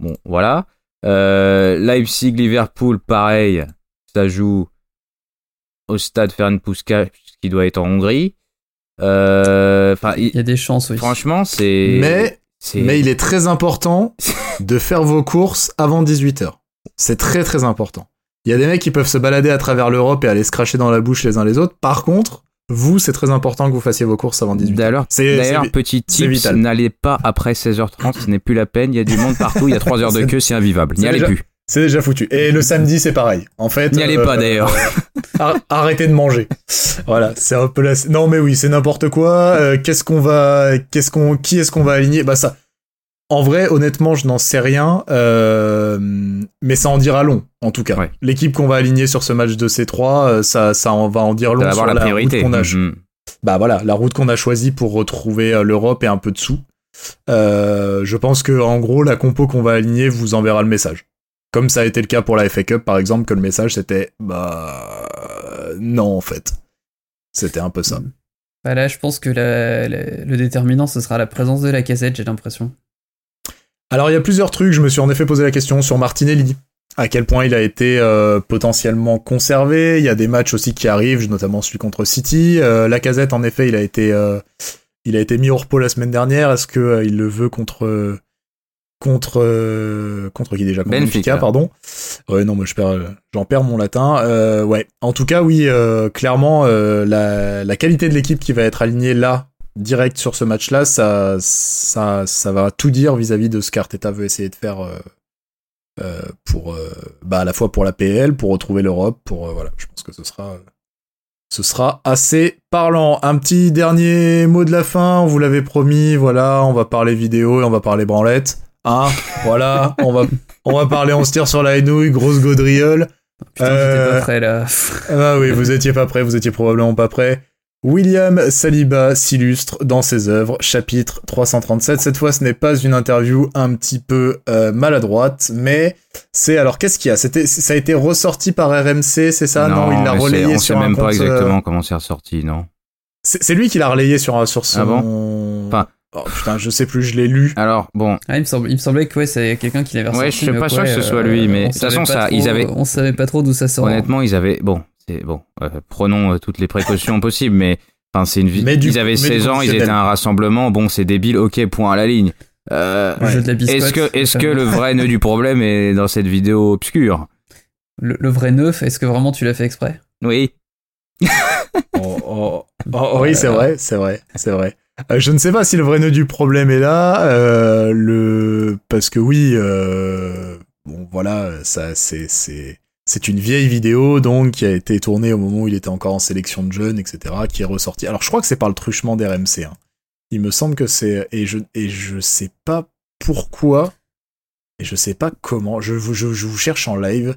bon, voilà. Euh, Leipzig Liverpool, pareil, ça joue au stade Ferenc Puskás, qui doit être en Hongrie. Enfin, il- Il y a des chances, oui. franchement, c'est. Mais, c'est- mais il est très important de faire vos courses avant 18h. C'est très très important. Il y a des mecs qui peuvent se balader à travers l'Europe et aller se cracher dans la bouche les uns les autres. Par contre, vous, c'est très important que vous fassiez vos courses avant 18h. D'ailleurs, d'ailleurs petit c'est tip, vital. n'allez pas après 16h30, ce n'est plus la peine, il y a du monde partout, il y a 3 heures de queue, c'est invivable. N'y allez déjà- plus. C'est déjà foutu. Et le samedi, c'est pareil. En fait. N'y allez pas, d'ailleurs. ar- arrêtez de manger. Voilà, c'est un peu la. Non, mais oui, c'est n'importe quoi. Euh, qu'est-ce qu'on va, qu'est-ce qu'on, qui est-ce qu'on va aligner? Bah ça. En vrai, honnêtement, je n'en sais rien, euh, mais ça en dira long, en tout cas. Ouais. L'équipe qu'on va aligner sur ce match de C3, euh, ça, ça en va en dire Ça long va sur la la route priorité. qu'on a, Mhm. bah voilà, la route qu'on a choisie pour retrouver euh, l'Europe et un peu de sous. Euh, je pense que en gros, la compo qu'on va aligner vous enverra le message. Comme ça a été le cas pour la FA Cup, par exemple, que le message c'était bah non en fait. C'était un peu ça. Bah là, je pense que la- la- le déterminant, ce sera la présence de la casette, j'ai l'impression. Alors il y a plusieurs trucs. Je me suis en effet posé la question sur Martinelli. À quel point il a été euh, potentiellement conservé. Il y a des matchs aussi qui arrivent, notamment celui contre City. Euh, la casette, en effet, il a été, euh, il a été mis au repos la semaine dernière. Est-ce que euh, il le veut contre contre contre qui déjà? Contre Benfica. pardon. Ouais, non, mais je perds, j'en perds mon latin. Euh, ouais. En tout cas, oui, euh, clairement, euh, la, la qualité de l'équipe qui va être alignée là direct sur ce match-là, ça, ça, ça va tout dire vis-à-vis de ce qu'Arteta veut essayer de faire euh, euh, pour, euh, bah, à la fois pour la PL, pour retrouver l'Europe, pour, voilà, je pense que ce sera, ce sera assez parlant. Un petit dernier mot de la fin, on vous l'avait promis, voilà, on va parler vidéo et on va parler branlette. Hein, voilà, on va, on va parler, on se tire sur la nouille, grosse gaudriole. Putain, Euh, j'étais pas prêt là. Ah oui, vous étiez pas prêt, vous étiez probablement pas prêt. William Saliba s'illustre dans ses œuvres, chapitre 337. Cette fois, ce n'est pas une interview un petit peu euh, maladroite, mais c'est alors qu'est-ce qu'il y a? C'était, ça a été ressorti par RMC, c'est ça? Non, il l'a relayé on sur sait un même pas euh, exactement comment c'est ressorti, non? C'est, c'est lui qui l'a relayé sur sur son. Ah bon? Enfin- Oh putain, je sais plus, je l'ai lu. Alors, bon, Ah, il, me semble, il me semblait que ouais, c'est quelqu'un qui l'avait Ouais, ressorti, je suis pas sûr ouais, que ce soit euh, lui, mais de toute façon, ça, trop- ils avaient- On savait pas trop d'où ça sort. honnêtement, ils avaient. Bon, c'est bon, euh, prenons euh, toutes les précautions possibles, mais. Enfin, c'est une vie. Mais du- ils avaient mais du 16 ans, ils étaient à un rassemblement. Bon, c'est débile, ok, point à la ligne. Euh, est-ce que, est-ce que le vrai nœud du problème est dans cette vidéo obscure? Le, le vrai neuf, est-ce que vraiment tu l'as fait exprès? Oui. Oh, oh, oh, oui, c'est vrai, c'est vrai, c'est vrai. Euh, je ne sais pas si le vrai nœud du problème est là, euh, le parce que oui, euh, bon voilà, ça c'est c'est c'est une vieille vidéo donc qui a été tournée au moment où il était encore en sélection de jeunes, etc., qui est ressortie. Alors je crois que c'est par le truchement d'RMC. Hein. Il me semble que c'est et je et je sais pas pourquoi et je sais pas comment. Je vous je, je vous cherche en live.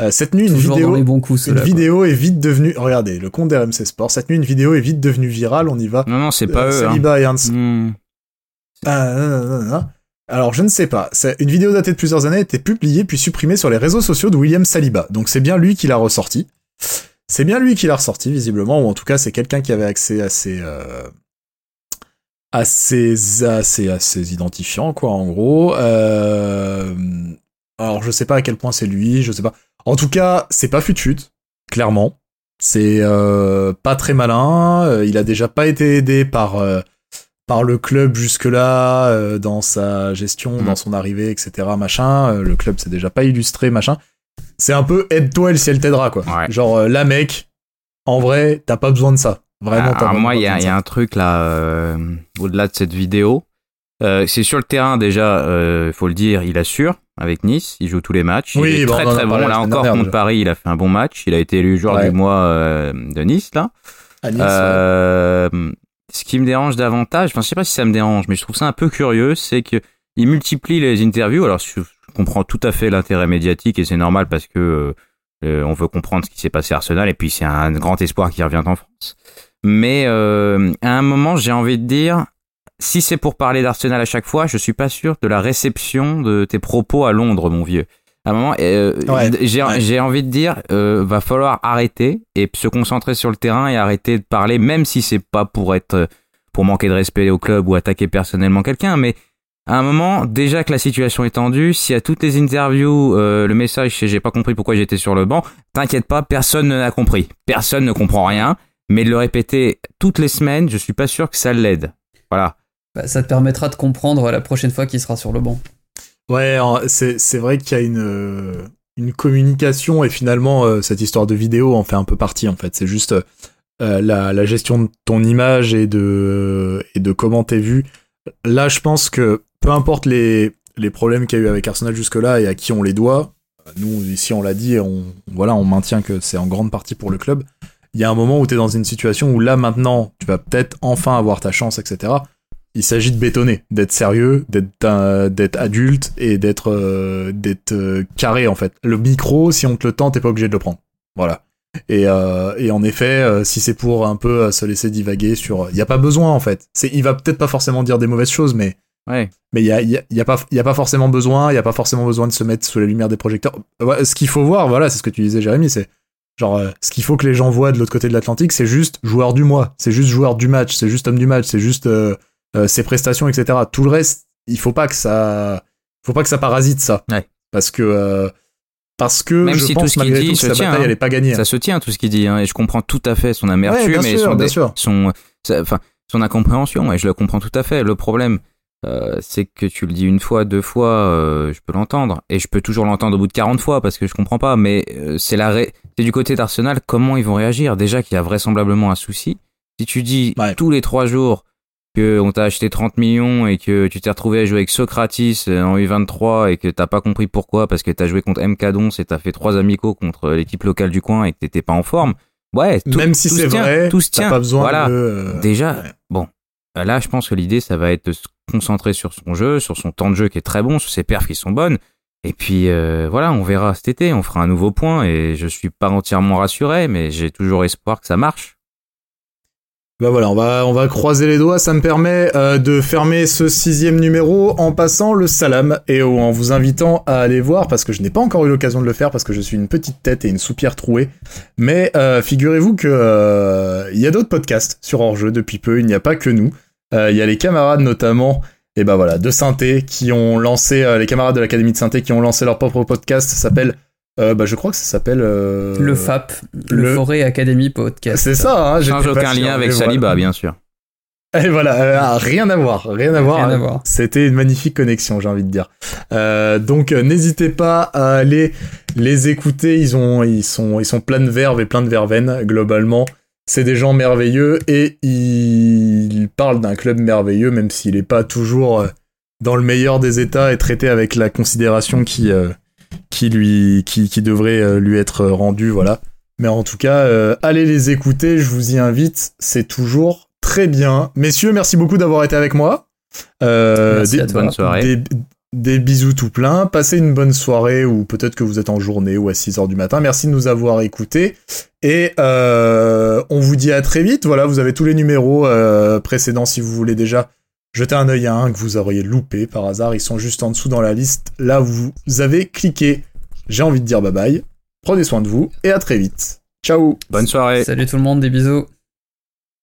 Euh, cette nuit, une vidéo coups, une vidéo est vite devenue. Regardez, le compte d'RMC Sport. Cette nuit, une vidéo est vite devenue virale. On y va. Non, non, c'est pas Euh, eux. hein. Saliba et Hans. Hmm. Ah, non, non, non, non. Alors, je ne sais pas. Une vidéo datée de plusieurs années a été publiée puis supprimée sur les réseaux sociaux de William Saliba. Donc, c'est bien lui qui l'a ressorti. C'est bien lui qui l'a ressorti, visiblement, ou en tout cas, c'est quelqu'un qui avait accès à ses, euh, à ses, à ses, identifiants, quoi, en gros. Euh, alors, je sais pas à quel point c'est lui, je sais pas. En tout cas, c'est pas Futut, clairement. C'est euh, pas très malin. il a déjà pas été aidé par par le club jusque-là euh, dans sa gestion, Mm. dans son arrivée, etc. Machin. Euh, le club s'est déjà pas illustré, machin. C'est un peu aide-toi et le ciel t'aidera, quoi. Ouais. Genre euh, là, mec, en vrai, t'as pas besoin de ça. Vraiment, t'as Alors, vraiment moi, il y, a- il un truc là, euh, au-delà de cette vidéo. C'est sur le terrain déjà, euh, faut le dire, il assure avec Nice, il joue tous les matchs. Oui, il est bon, très on en a très bon. parlé la Là encore contre. Paris, il a fait un bon match. Il a été élu joueur Ouais. du mois de Nice là. À Nice, ouais. Ce qui me dérange davantage, enfin je sais pas si ça me dérange, mais je trouve ça un peu curieux, c'est que il multiplie les interviews. Alors je, je comprends tout à fait l'intérêt médiatique et c'est normal parce que euh, euh, on veut comprendre ce qui s'est passé à Arsenal et puis c'est un grand espoir qui revient en France. Mais euh, à un moment, j'ai envie de dire, si c'est pour parler d'Arsenal à chaque fois, je suis pas sûr de la réception de tes propos à Londres, mon vieux. À un moment, euh, Ouais, j'ai ouais. j'ai envie de dire, euh, va falloir arrêter et se concentrer sur le terrain et arrêter de parler, même si c'est pas pour être, euh, pour manquer de respect au club ou attaquer personnellement quelqu'un, mais à un moment, déjà que la situation est tendue, si à toutes les interviews, euh, le message c'est j'ai pas compris pourquoi j'étais sur le banc, t'inquiète pas, personne ne l'a compris. Personne ne comprend rien, mais de le répéter toutes les semaines, je suis pas sûr que ça l'aide. Voilà. Bah, ça te permettra de comprendre la prochaine fois qu'il sera sur le banc. Ouais, c'est vrai qu'il y a une euh, une communication et finalement euh, cette histoire de vidéo en fait un peu partie en fait. C'est juste euh, la, la, gestion de ton image et de, et de comment t'es vu. Là, je pense que peu importe les, les problèmes qu'il y a eu avec Arsenal jusque-là et à qui on les doit, nous, ici, on l'a dit, on, voilà, on maintient que c'est en grande partie pour le club. Il y a un moment où tu es dans une situation où là, maintenant, tu vas peut-être enfin avoir ta chance, etc. Il s'agit de bétonner, d'être sérieux, d'être d'être adulte et d'être euh, d'être euh, carré en fait. Le micro, si on te le tend, t'es pas obligé de le prendre. Voilà. Et, euh, et en effet, si c'est pour un peu se laisser divaguer sur, il y a pas besoin en fait. C'est, il va peut-être pas forcément dire des mauvaises choses, mais Ouais. Mais il y a, y, a, y a, pas, y a pas forcément besoin, il y a pas forcément besoin de se mettre sous la lumière des projecteurs. ce qu'il faut voir, voilà, c'est ce que tu disais, Jérémy, c'est genre euh, ce qu'il faut que les gens voient de l'autre côté de l'Atlantique, c'est juste joueur du mois, c'est juste joueur du match, c'est juste homme du match, c'est juste euh, ses prestations, etc. Tout le reste, il faut pas que ça, faut pas que ça parasite ça, ouais. parce que parce que Même je si pense tout ce malgré qu'il dit tout sa tient, bataille hein. elle est pas gagnée. Ça se tient tout ce qu'il dit, hein, et je comprends tout à fait son amertume Ouais, bien et son, bien dé- sûr. son, enfin, son incompréhension, et je le comprends tout à fait. Le problème, euh, c'est que tu le dis une fois, deux fois, euh, je peux l'entendre, et je peux toujours l'entendre au bout de 40 fois parce que je comprends pas, mais euh, c'est la ré- c'est du côté d'Arsenal, comment ils vont réagir? Déjà qu'il y a vraisemblablement un souci. Si tu dis Ouais. tous les trois jours que on t'a acheté 30 millions et que tu t'es retrouvé à jouer avec Socratis euh, en U23 et que t'as pas compris pourquoi parce que t'as joué contre MK Dons et t'as fait trois amicaux contre l'équipe locale du coin et que t'étais pas en forme. Ouais, tout, Même si c'est vrai, tout se t'as tient. pas besoin voilà. de. euh, Déjà, ouais. bon, euh, là, je pense que l'idée, ça va être de se concentrer sur son jeu, sur son temps de jeu qui est très bon, sur ses perfs qui sont bonnes. Et puis, euh, voilà, on verra cet été, on fera un nouveau point et je suis pas entièrement rassuré, mais j'ai toujours espoir que ça marche. Bah voilà, on va, on va croiser les doigts. Ça me permet euh, de fermer ce sixième numéro en passant le salam et en vous invitant à aller voir, parce que je n'ai pas encore eu l'occasion de le faire, parce que je suis une petite tête et une soupière trouée. Mais euh, figurez-vous que euh, il y a d'autres podcasts sur hors-jeu depuis peu. Il n'y a pas que nous. Euh, Il y a les camarades notamment. Et bah voilà, de Synthé qui ont lancé, euh, les camarades de l'Académie de Synthé qui ont lancé leur propre podcast. Ça s'appelle, euh, bah je crois que ça s'appelle euh, Le FAP, le, le- Forêt Academy Podcast. C'est ça. Hein, pas aucun sûr, lien avec voilà. Saliba, bien sûr. Et voilà, euh, rien à voir, rien à voir. Rien à voir. C'était une magnifique connexion, j'ai envie de dire. Euh, donc n'hésitez pas à aller les écouter. Ils ont, ils sont, ils sont pleins de verve et plein de verveine globalement. C'est des gens merveilleux et ils parlent d'un club merveilleux, même s'il n'est pas toujours dans le meilleur des états et traité avec la considération qui, euh, qui lui, qui, qui devrait euh, lui être rendue. Voilà. Mais en tout cas, euh, allez les écouter, je vous y invite, c'est toujours très bien. Messieurs, merci beaucoup d'avoir été avec moi. Euh, Merci des, à toi. Bonne soirée. Des, des bisous tout plein, passez une bonne soirée ou peut-être que vous êtes en journée ou à 6h du matin. Merci de nous avoir écoutés et euh, on vous dit à très vite. Voilà, vous avez tous les numéros euh, précédents si vous voulez déjà jeter un œil à un que vous auriez loupé par hasard. Ils sont juste en dessous dans la liste. Là, vous avez cliqué. J'ai envie de dire bye bye. Prenez soin de vous et à très vite. Ciao Bonne soirée. Salut tout le monde, des bisous.